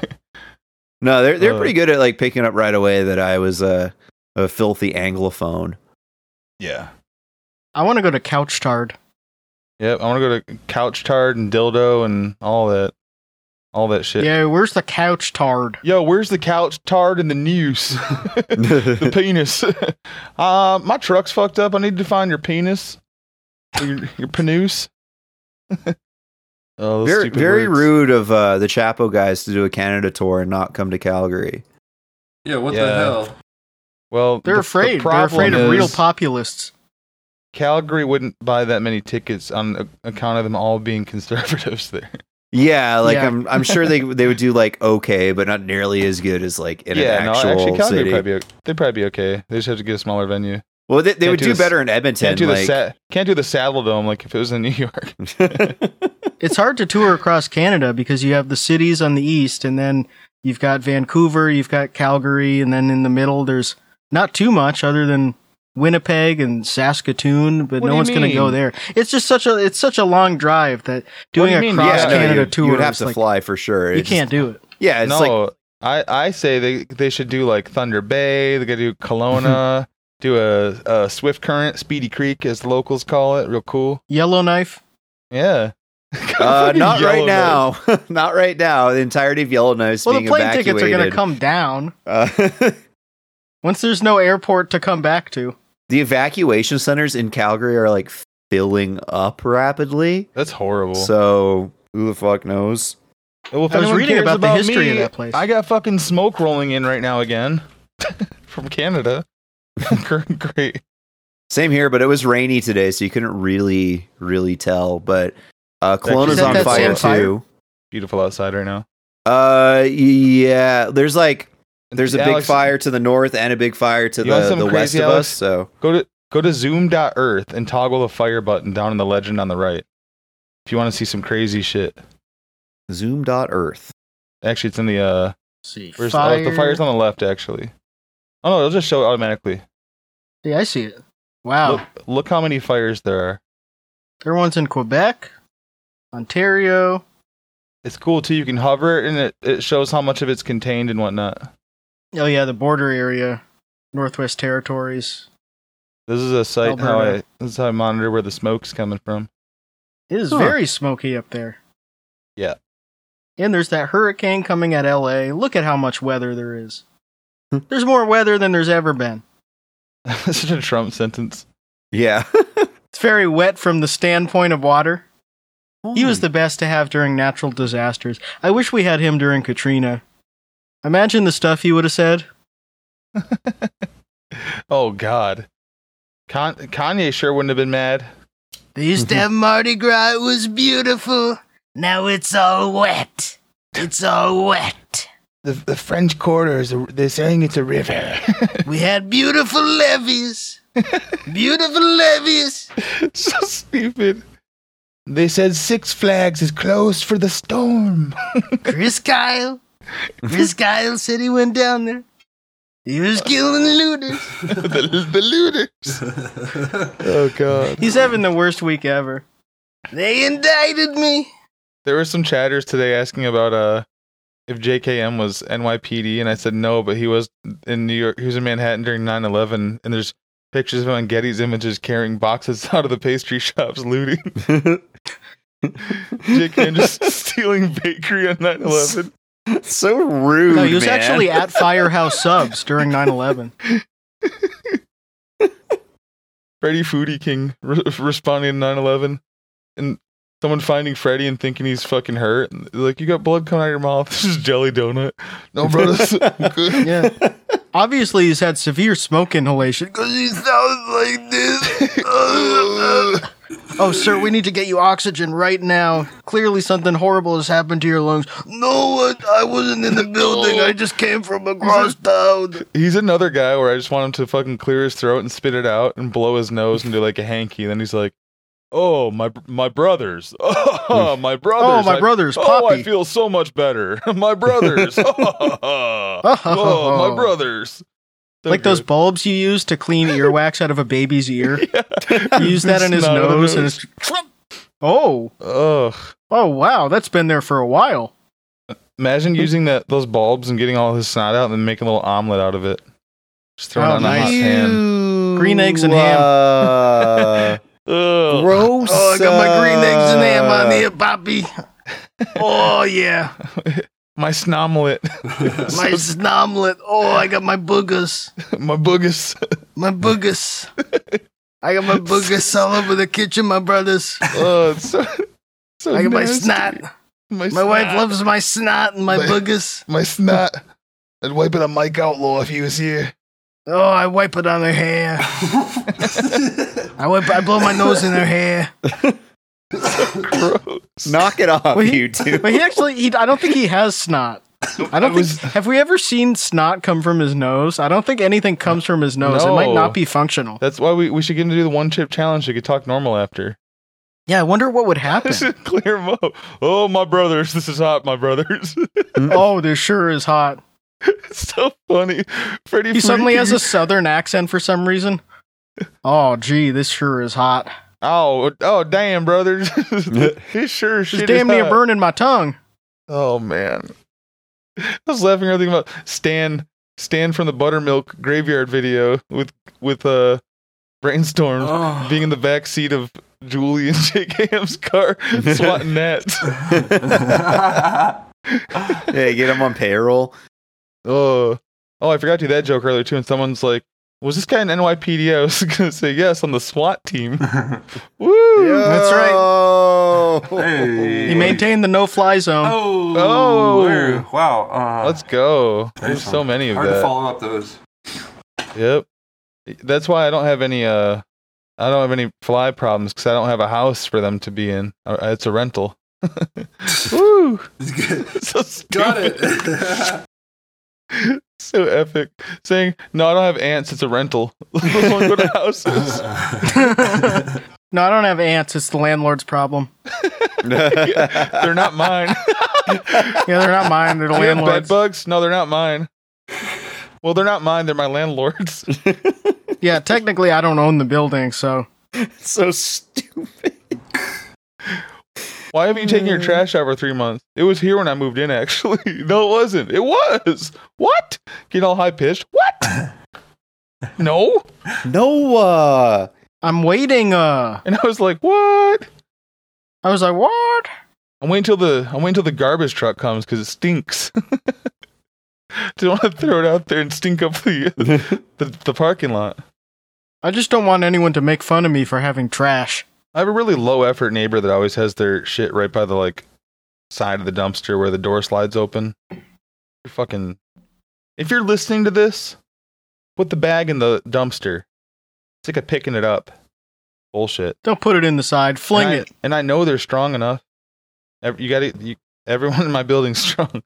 no, they're they're Uh, pretty good at like picking up right away that I was a a filthy anglophone. Yeah. I want to go to Couche-Tard. Yep. I want to go to Couche-Tard and Dildo and all that, all that shit. Yeah, where's the Couche-Tard? Yo, where's the Couche-Tard and the noose? the penis. uh, my truck's fucked up. I need to find your penis. Your, your penis. oh, very very words. rude of uh, the Chapo guys to do a Canada tour and not come to Calgary. Yeah, what Yeah. the hell? Well, They're the- the afraid. They're afraid problem of real populists. Calgary wouldn't buy that many tickets on account of them all being conservatives there. Yeah, like Yeah. I'm I'm sure they they would do like okay, but not nearly as good as like in yeah, an no, actual actually, Calgary city. would probably be, they'd probably be okay. They just have to get a smaller venue. well, they, they Can't would do do the- better in Edmonton. Can't do the like, sa- can't do the Saddledome like if it was in New York. It's hard to tour across Canada because you have the cities on the east, and then you've got Vancouver, you've got Calgary, and then in the middle there's not too much other than Winnipeg and Saskatoon, but What no one's going to go there. It's just such a it's such a long drive that doing do a cross Yeah, no, Canada you, tour you would have to like, fly for sure. you can't do it. Yeah, it's no, like I I say they they should do like Thunder Bay. They got to do Kelowna. do a, a Swift Current, Speedy Creek, as the locals call it. Real cool. Yellowknife. Yeah. uh, not right now. not right now. The entirety of Yellowknife is Well, the plane evacuated. tickets are going to come down Uh, once there's no airport to come back to. The evacuation centers in Calgary are like filling up rapidly. That's horrible. So who the fuck knows? well, if I was anyone reading cares about the history me, of that place. I got fucking smoke rolling in right now again from Canada. Great. Same here, but it was rainy today, so you couldn't really, really tell. But uh, Kelowna's Is on fire same fire? too. Beautiful outside right now. Uh, yeah. There's like there's a big fire to the north and a big fire to the, the west crazy, of Alex? us. So Go to go to zoom.earth and toggle the fire button down in the legend on the right. If you want to see some crazy shit. zoom.earth. Actually, it's in the uh see. where's Fire. oh, the fire's on the left actually. Oh no, it'll just show it automatically. Yeah, I see it. Wow. Look look how many fires there are. There are ones in Quebec, Ontario. It's cool too. You can hover it and it, it shows how much of it's contained and whatnot. Oh yeah, the border area, Northwest Territories. This is a site how I this is how I monitor where the smoke's coming from. It is Huh. very smoky up there. Yeah. And there's that hurricane coming at LA. Look at how much weather there is. there's more weather than there's ever been. Such a Trump sentence. Yeah. It's very wet from the standpoint of water. He Hmm. was the best to have during natural disasters. I wish we had him during Katrina. Imagine the stuff he would have said. oh God. Con- Kanye sure wouldn't have been mad. They used to have Mardi Gras. It was beautiful. Now it's all wet. It's all wet. The, the French Quarter is a, they're saying it's a river. We had beautiful levees. beautiful levees. so stupid. They said Six Flags is closed for the storm. Chris Kyle. Chris guy said he went down there. He was killing looters. the, the looters. Oh God. He's having the worst week ever. They indicted me. There were some chatters today asking about uh if JKM was NYPD, and I said no, but he was in New York. He was in Manhattan during 9/11, and there's pictures of him on Getty's images carrying boxes out of the pastry shops, looting. JKM just stealing bakery on 9/11. so rude. No, he was man. actually at Firehouse Subs during 9 11. Freddie Foodie King re- responding to 9/11, and someone finding Freddie and thinking he's fucking hurt. And like, you got blood coming out of your mouth. This is jelly donut. No, bro, this. Yeah. Obviously, he's had severe smoke inhalation because he sounds like this. Oh, sir, we need to get you oxygen right now. Clearly, something horrible has happened to your lungs. No, I wasn't in the building. I just came from across town. He's another guy where I just want him to fucking clear his throat and spit it out and blow his nose and do like a hanky. Then he's like, "Oh my my brothers, oh my oh, brothers, Oh, my I- brothers, Oh, I feel so much better. my brothers, oh my brothers." So like those bulbs you use to clean earwax out of a baby's ear. You use that in his nose, and it's. Oh, Ugh. oh wow, that's been there for a while. Imagine using that those bulbs and getting all his snot out and then making a little omelet out of it. Just throwing Oh, it on a hot nice. pan. Green eggs and ham. Uh, gross. Oh, I got my green eggs and ham on uh, here, Poppy. Oh yeah, My snomelet. my snomlet. Oh, I got my boogers, my boogus. my boogers. I got my boogers all over the kitchen, my brothers. Oh, it's so, so I got my nasty. snot. My, My wife loves my snot and my My- boogers. my snot. I'd wipe it on Mike Outlaw if he was here. Oh, I wipe it on her hair. I wipe. I blow my nose in her hair. Gross. Knock it off, Well, he- you two. But he actually, he, I don't think he has snot. I don't was- think. Have we ever seen snot come from his nose? I don't think anything comes from his nose. It might not be functional. That's why we, we should get him to do the one chip challenge. So he could talk normal after. Yeah, I wonder what would happen. This is Clear him up. Oh, my brothers. This is hot, my brothers. oh, this sure is hot. it's so funny. Freddie He suddenly has a southern accent for some reason. Oh, gee, this sure is hot. Oh, oh, damn, brothers. he sure Just shit damn is near hot. burning my tongue. Oh man, I was laughing everything about Stan. Stan from the Buttermilk Graveyard video with with uh brainstorm Oh. being in the back seat of Julie and Jake Ham's car swatting gnats. hey, get him on payroll. Oh, oh, I forgot to do that joke earlier too. And someone's like, "Was this guy an NYPD?" I was gonna say yes on the SWAT team. Woo! That's right. right. Hey. He maintained the no-fly zone. Oh, Oh. wow. Uh, Let's go. There's so many of them. Hard to follow up those. Yep. That's why I don't have any uh I don't have any fly problems cuz I don't have a house for them to be in. Uh, It's a rental. Woo! so Got it. So epic. Saying, "No, I don't have ants. It's a rental." I want go to houses. no, I don't have ants. It's the landlord's problem. They're not mine. Yeah, they're not mine. They're the Do you have bed landlord's. bugs? No, they're not mine. Well, they're not mine. They're my landlord's. Yeah, technically, I don't own the building, so it's so stupid. Why haven't you taken your trash out for three months? It was here when I moved in, actually. No, it wasn't. It was. What? Getting all high pitched? What? no. Noah. I'm waiting. Uh, And I was like, what? I was like, what? I'm waiting till the I'm waiting till the garbage truck comes because it stinks. Don't want to throw it out there and stink up the, the the parking lot. I just don't want anyone to make fun of me for having trash. I have a really low effort neighbor that always has their shit right by the like side of the dumpster where the door slides open. You're fucking if you're listening to this, put the bag in the dumpster. It's like a picking it up. Bullshit. Don't put it in the side. Fling and I, it. And I know they're strong enough. Ev- You got to. Everyone in my building's strong.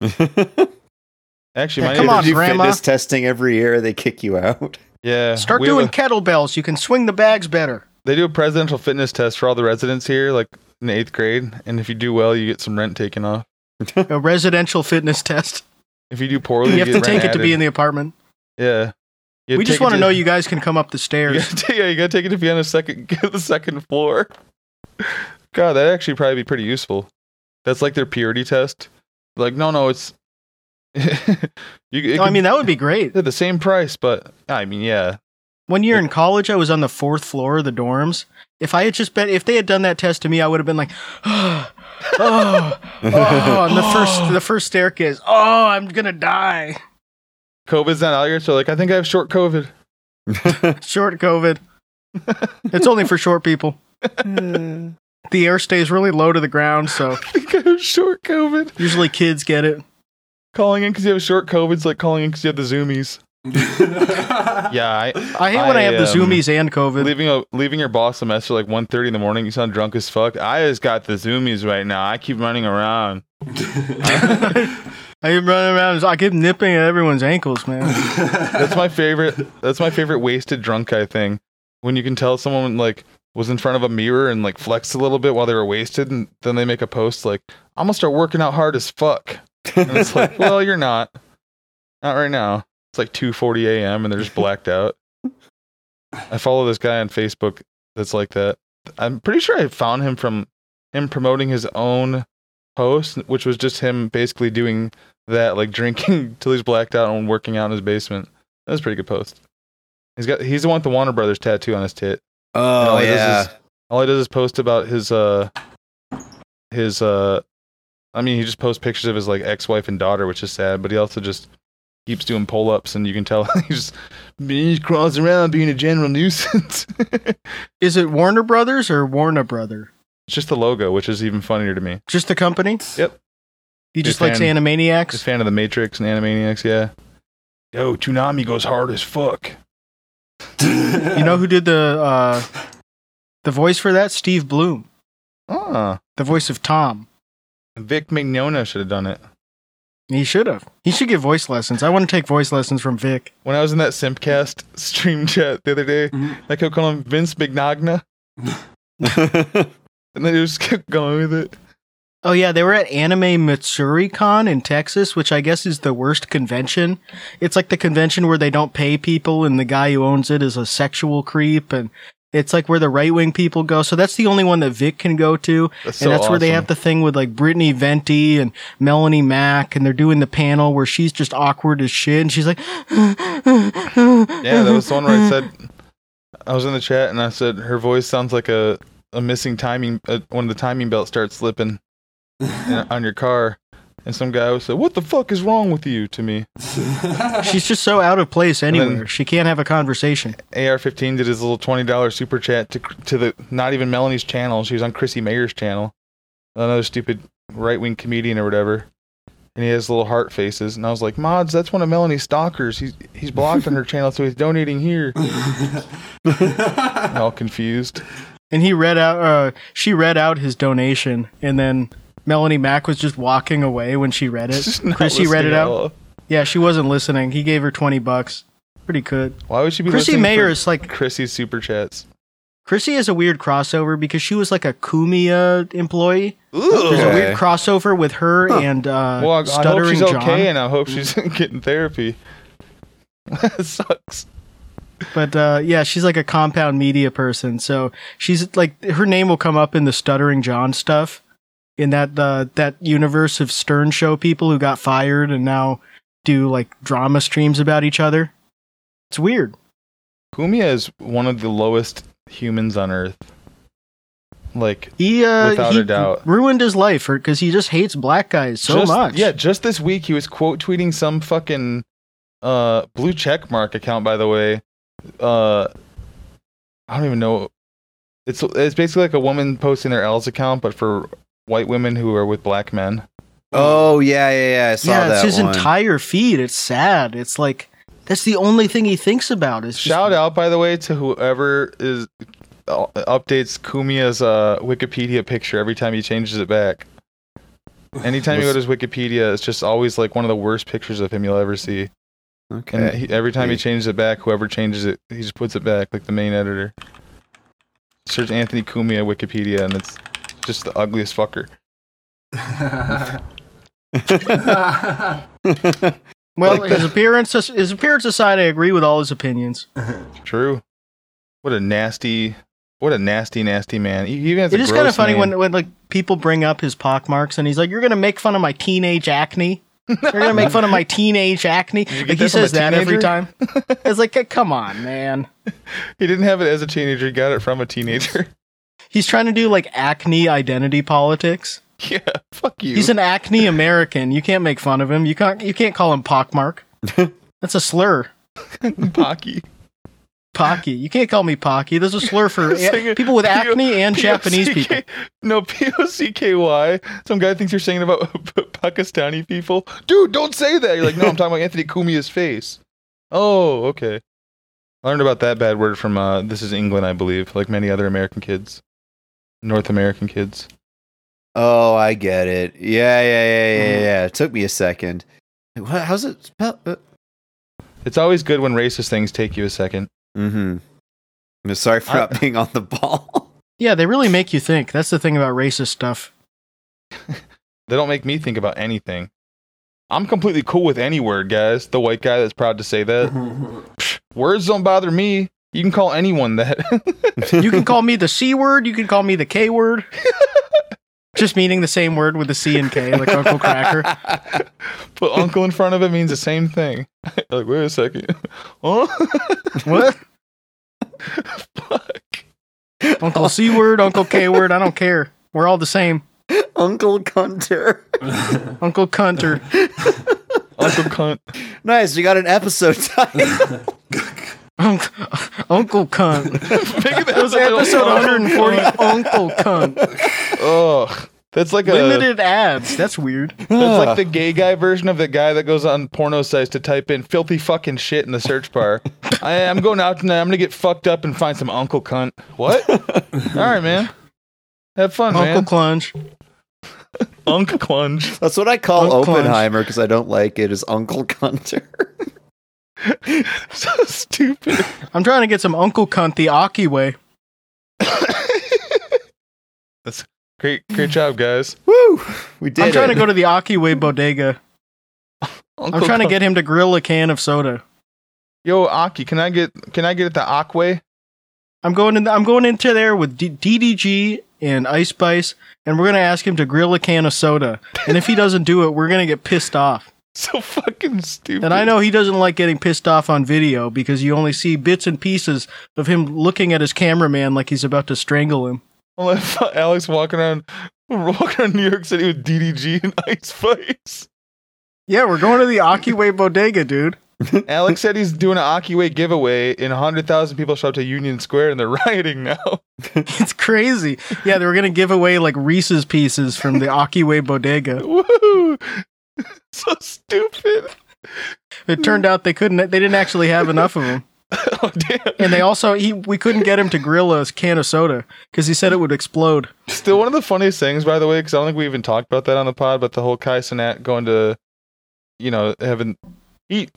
Actually, Yeah, my come neighbors- on, do Grandma. fitness testing every year. They kick you out. Yeah, Start doing a- kettlebells. You can swing the bags better. They do a presidential fitness test for all the residents here, like in eighth grade. And if you do well, you get some rent taken off. A residential fitness test. If you do poorly, You have to take it to be in the apartment. Yeah. You We just want to know you guys can come up the stairs. gotta, ta- yeah, you gotta take it to be on the second, the second floor. God, that actually probably be pretty useful. That's like their purity test. Like, no, no, it's. you, it No, I mean, that would be great. they're the same price, but I mean, yeah, One year in college, I was on the fourth floor of the dorms. If I had just been, if they had done that test to me, I would have been like, oh, oh, oh, on the first, the first staircase. Oh, I'm gonna die. COVID's not out here, so like, I think I have short COVID. Short COVID. it's only for short people. Hmm. The air stays really low to the ground, so I think I have short COVID. usually kids get it. calling in because you have short COVID's like calling in because you have the zoomies. Yeah, I, I hate when I, have the um, zoomies and COVID. leaving a leaving your boss a message like 1.30 in the morning. You sound drunk as fuck. I just got the zoomies right now. I keep running around. I keep running around. I keep nipping at everyone's ankles, man. That's my favorite. That's my favorite wasted drunk guy thing. When you can tell someone like was in front of a mirror and like flexed a little bit while they were wasted, and then they make a post like, "I'm gonna start working out hard as fuck." And it's like, well, you're not. Not right now. It's like 2:40 a.m. and they're just blacked out. I follow this guy on Facebook that's like that. I'm pretty sure I found him from him promoting his own post, which was just him basically doing that, like drinking till he's blacked out and working out in his basement. That was a pretty good post. He's got he's the one with the Warner Brothers tattoo on his tit. Oh all yeah. is- All he does is post about his uh his uh I mean he just posts pictures of his like ex-wife and daughter, which is sad, but he also just keeps doing pull-ups and you can tell he's just crawling around being a general nuisance. Is it Warner Brothers or Warner Brother? It's just the logo, which is even funnier to me. Just the company? Yep. He just likes fan. Just Animaniacs? fan of the Matrix and Animaniacs, yeah. Yo, Toonami goes hard as fuck. You know who did the uh, the voice for that? Steve Blum, Ah, the voice of Tom. Vic Mignogna should have done it. He should have. He should get voice lessons. I want to take voice lessons from Vic. When I was in that Simpcast stream chat the other day, Mhm. I kept calling him Vince Bignagna. and then he just kept going with it. Oh yeah, they were at Anime MatsuriCon in Texas, which I guess is the worst convention. It's like the convention where they don't pay people, and the guy who owns it is a sexual creep, and it's like where the right wing people go. So that's the only one that Vic can go to, That's and so that's where they have the thing with like Brittany Venti and Melonie Mac, and they're doing the panel where she's just awkward as shit, and she's like, Yeah, that was the one where I said I was in the chat and I said her voice sounds like a a missing timing uh, when the timing belt starts slipping in- on your car. And some guy would say, "What the fuck is wrong with you?" To me, she's just so out of place anywhere. she can't have a conversation. AR15 did his little twenty dollars super chat to to the not even Melonie's channel. She was on Chrissie Mayr's channel, another stupid right wing comedian or whatever. And he has little heart faces, and I was like, "Mods, that's one of Melonie's stalkers. He's he's blocked on her channel, so he's donating here." all confused. and he read out uh she read out his donation and then Melonie Mac was just walking away when she read it. Chrissy read it out. Yeah, she wasn't listening. He gave her 20 bucks. Pretty good. Why would she be Chrissy listening Mayer is like Chrissy's super chats? Chrissy is a weird crossover because she was like a Cumia employee. Ooh, There's a weird crossover with her and uh Well, I, I hope Stuttering she's John. okay, and I hope she's getting therapy. that sucks. But uh, yeah, she's like a compound media person. So she's like her name will come up in the Stuttering John stuff in that uh, that universe of Stern Show people who got fired and now do like drama streams about each other. It's weird. Cumia is one of the lowest humans on Earth. Like He uh, Without he a doubt. ruined his life because he just hates black guys so just, much. Yeah, just this week he was quote tweeting some fucking uh blue check mark account. By the way, uh, I don't even know. It's it's basically like a woman posting their L's account, but for white women who are with black men. oh yeah, yeah, yeah. I saw yeah, that it's his one. entire feed. It's sad. It's like that's the only thing he thinks about. Is just- Shout out, by the way, to whoever is uh, updates Cumia's uh, Wikipedia picture every time he changes it back. Anytime you go to his Wikipedia, it's just always like one of the worst pictures of him you'll ever see. And okay. he, every time he changes it back, whoever changes it, he just puts it back, like the main editor. Search Anthony Cumia Wikipedia, and it's just the ugliest fucker. well, like his appearance, his appearance aside, I agree with all his opinions. True. What a nasty, what a nasty, nasty man. He he even has It a is kind of funny name. when when like people bring up his pockmarks and he's like, "You're gonna make fun of my teenage acne. You're gonna make fun of my teenage acne." you Like he that from a says that every time. It's like, come on, man. he didn't have it as a teenager. He got it from a teenager. He's trying to do like acne identity politics. yeah, fuck you. He's an acne American. You can't make fun of him. You can't. You can't call him pockmark. That's a slur. Pocky. Pocky. You can't call me Pocky. There's a slur for a- people with acne and Japanese people. No, P O C K Y. Some guy thinks you're saying about Pakistani people. Dude, don't say that. You're like, no, I'm talking about Anthony Cumia's face. Oh, okay. I learned about that bad word from uh, This is England, I believe, like many other American kids, North American kids. Oh, I get it. Yeah, yeah, yeah, yeah, Mm-hmm. yeah. It took me a second. How's it spelled? Uh, It's always good when racist things take you a second. mm-hmm. I'm sorry for I- not being on the ball. Yeah, they really make you think. That's the thing about racist stuff. They don't make me think about anything. I'm completely cool with any word, guys. The white guy that's proud to say that. Words don't bother me. You can call anyone that. You can call me the C word. You can call me the K word. Just meaning the same word with the C and K, like Uncle Kracker. Put uncle in front of it means the same thing. like, wait a second. Huh? Oh. What? Fuck. Uncle C word, Uncle K word. I don't care. We're all the same. Uncle Cunter. Uncle Cunter. Uncle cunt. Nice, you got an episode title. Uncle, Uncle Cunt. Make That was episode 140. Uncle Cunt. Ugh. That's like a Limited ads. That's weird. that's like the gay guy version of the guy that goes on porno sites to type in filthy fucking shit in the search bar. I, I'm going out tonight. I'm gonna get fucked up and find some uncle cunt. What? All right, man. Have fun, Uncle man. Clunge. Uncle Clunge. That's what I call Uncle Clunge. Oppenheimer because I don't like it. Is Uncle Cunter. so stupid. I'm trying to get some Uncle Cunt the Aki way. That's great. Great job, guys. Woo! We did I'm trying it. to go to the Aki way bodega. Uncle I'm trying to get him to grill a can of soda. Yo, Aki, can I get can I get it the Aquay? I'm going in. I'm going into there with D- DDG and Ice Spice, and we're gonna ask him to grill a can of soda. And if he doesn't do it, we're gonna get pissed off. So fucking stupid. And I know he doesn't like getting pissed off on video because you only see bits and pieces of him looking at his cameraman like he's about to strangle him. I'll let Alex walking around walking around New York City with DDG and Ice Spice. Yeah, we're going to the Aki Way bodega, dude. Alex said he's doing an Akiway giveaway, and 100,000 people show up to Union Square, and they're rioting now. It's crazy. Yeah, they were gonna give away like Reese's pieces from the Aki Way bodega. Woo! so stupid. It turned out they couldn't. They didn't actually have enough of them. Oh damn! And they also he we couldn't get him to grill a can of soda because he said it would explode. Still one of the funniest things, by the way, because I don't think we even talked about that on the pod. But the whole Kai Cenat going to, you know, having he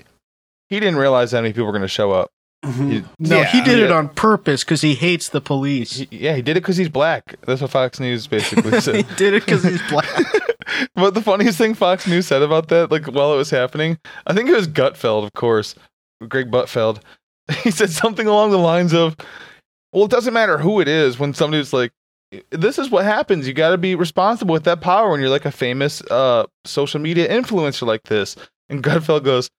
he didn't realize how many people were going to show up. Mm-hmm. He- No, he Yeah. did it on purpose because he hates the police. he- yeah, he did it because he's black. That's what Fox News basically said. he did it because he's black. But the funniest thing Fox News said about that, like while it was happening, I think it was Gutfeld, of course, Greg Buttfeld. He said something along the lines of, "Well, it doesn't matter who it is when somebody's like." This is what happens. You got to be responsible with that power when you're like a famous uh, social media influencer like this. And Gutfeld goes,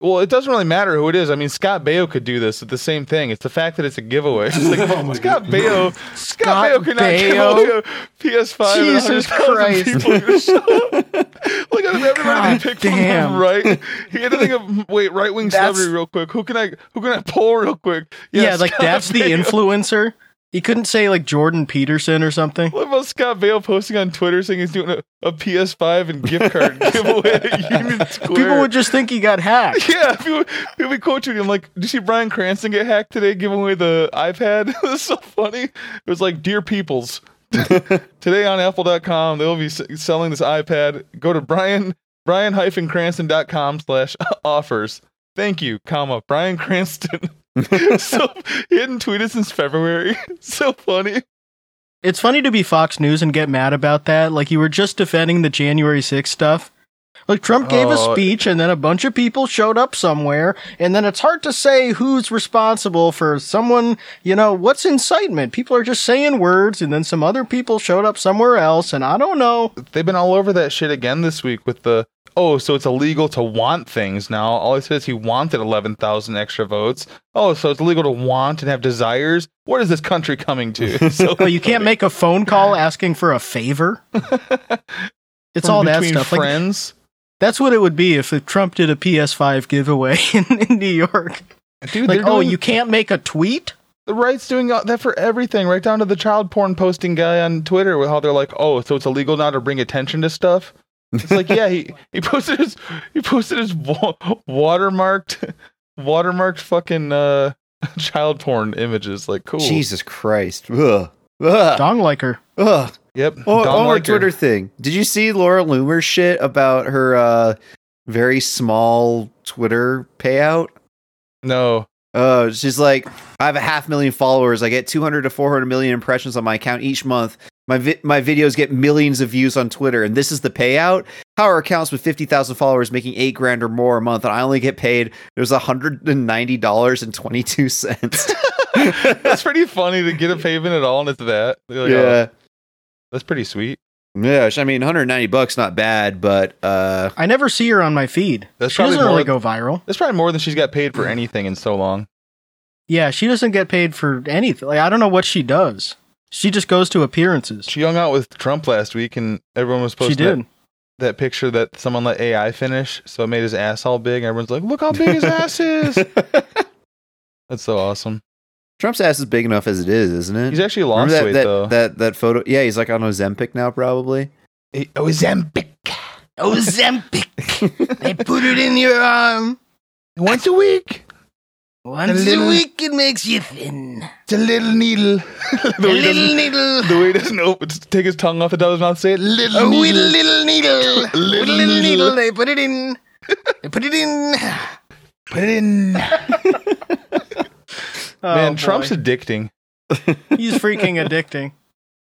"Well, it doesn't really matter who it is. I mean, Scott Baio could do this. It's the same thing. It's the fact that it's a giveaway. It's like Oh my Scott God. Baio, Scott, Scott Baio could not give away a PS5. and Jesus 100,000 Christ. people are gonna show up. Look at him, everybody God they picked damn. from the right. He had to think of wait right wing That's- celebrity real quick. Who can I who can I pull real quick? Yeah, like Scott that's the influencer. He couldn't say like Jordan Peterson or something. What about Scott Baio posting on Twitter saying he's doing a, a PS5 and gift card giveaway at Union Square? People would just think he got hacked. yeah, people, people be coaching him like, did you see Bryan Cranston get hacked today, giving away the iPad? it was so funny. It was like, dear peoples, today on Apple.com they'll be s- selling this iPad. Go to Brian Brian-Cranston.com slash offers. Thank you, comma Bryan Cranston. so he hadn't tweeted since February. so funny. It's funny to be Fox News and get mad about that. Like you were just defending the January 6th stuff. Like Trump gave a Oh. speech and then a bunch of people showed up somewhere and then it's hard to say who's responsible for someone, you know, what's incitement? People are just saying words and then some other people showed up somewhere else and I don't know. They've been all over that shit again this week with the oh, so it's illegal to want things now. All he says he wanted eleven thousand extra votes. Oh, so it's illegal to want and have desires. What is this country coming to? So But you can't make a phone call asking for a favor. It's all that stuff. Like, Friends. That's what it would be if Trump did a PS5 giveaway in, in New York. Dude, Like, oh, you can't make a tweet? the right's doing that for everything, right down to the child porn posting guy on Twitter with how they're like, oh, so it's illegal now to bring attention to stuff. It's like, yeah, he he posted his he posted his wa- watermarked watermarked fucking uh child porn images. Like, cool. Jesus Christ. Ugh. Ugh. Dong liker. Ugh. Yep. Oh, Don Liker. Twitter thing. Did you see Laura Loomer's shit about her uh, very small Twitter payout? No. Uh, she's like, I have a half million followers. I get 200 to 400 million impressions on my account each month. My vi- my videos get millions of views on Twitter, and this is the payout. How are accounts with 50,000 followers making eight grand or more a month, and I only get paid it was 190 dollars and 22 cents. That's pretty funny to get a payment at all, and it's that. Like, oh, yeah, that's pretty sweet. yeah. I mean, 190 bucks, not bad, but uh, I never see her on my feed. That's she probably doesn't really more- go viral. That's probably more than she's got paid for anything in so long. Yeah, she doesn't get paid for anything. Like I don't know what she does. She just goes to appearances. She hung out with Trump last week, and everyone was She posting did. That, that picture that someone let AI finish, so it made his ass all big. And everyone's like, "Look how big his ass is!" That's so awesome. Trump's ass is big enough as it is, isn't it? He's actually Remember lost that, weight that, though. that that photo. Yeah, he's like on Ozempic now, probably. He- Ozempic Ozempic. they put it in your arm. once a week. Once little- a week it makes you thin. It's a little needle. the, A way little needle. the way he doesn't open, take his tongue off the top of his mouth. Say it. Little A wee needle. little needle. Little Little, little needle. needle. They put it in. They put it in. Put it in. Oh, Man, boy. Trump's addicting. He's freaking addicting.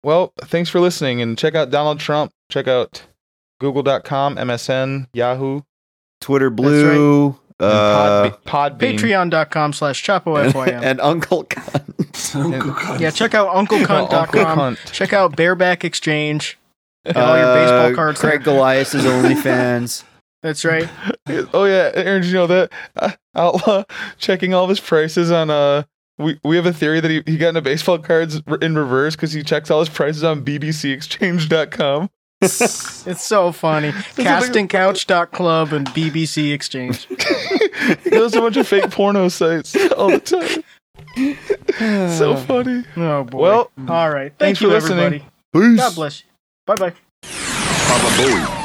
Well, thanks for listening, and check out Donald Trump. Check out Google.com, MSN, Yahoo, Twitter Blue, and uh, Podbe- Podbean. Patreon.com slash and, ChapoFYM. and Uncle Cunt. God. Yeah, check out Uncle UncleCunt.com. Cunt. Check out Bareback Exchange. Get all your baseball Uh, cards. Craig there. Golias's OnlyFans. That's right. Oh yeah, Aaron, did you know that uh, Outlaw checking all of his prices on uh. We, we have a theory that he, he got into baseball cards in reverse because he checks all his prices on bbcexchange.com. It's so funny. Castingcouch.club and BBC Exchange. he goes to a bunch of fake porno sites all the time. so funny. Oh boy. Well, all right. thanks Thank you, for listening. everybody. Peace. God bless you. Bye bye. Baba Booey.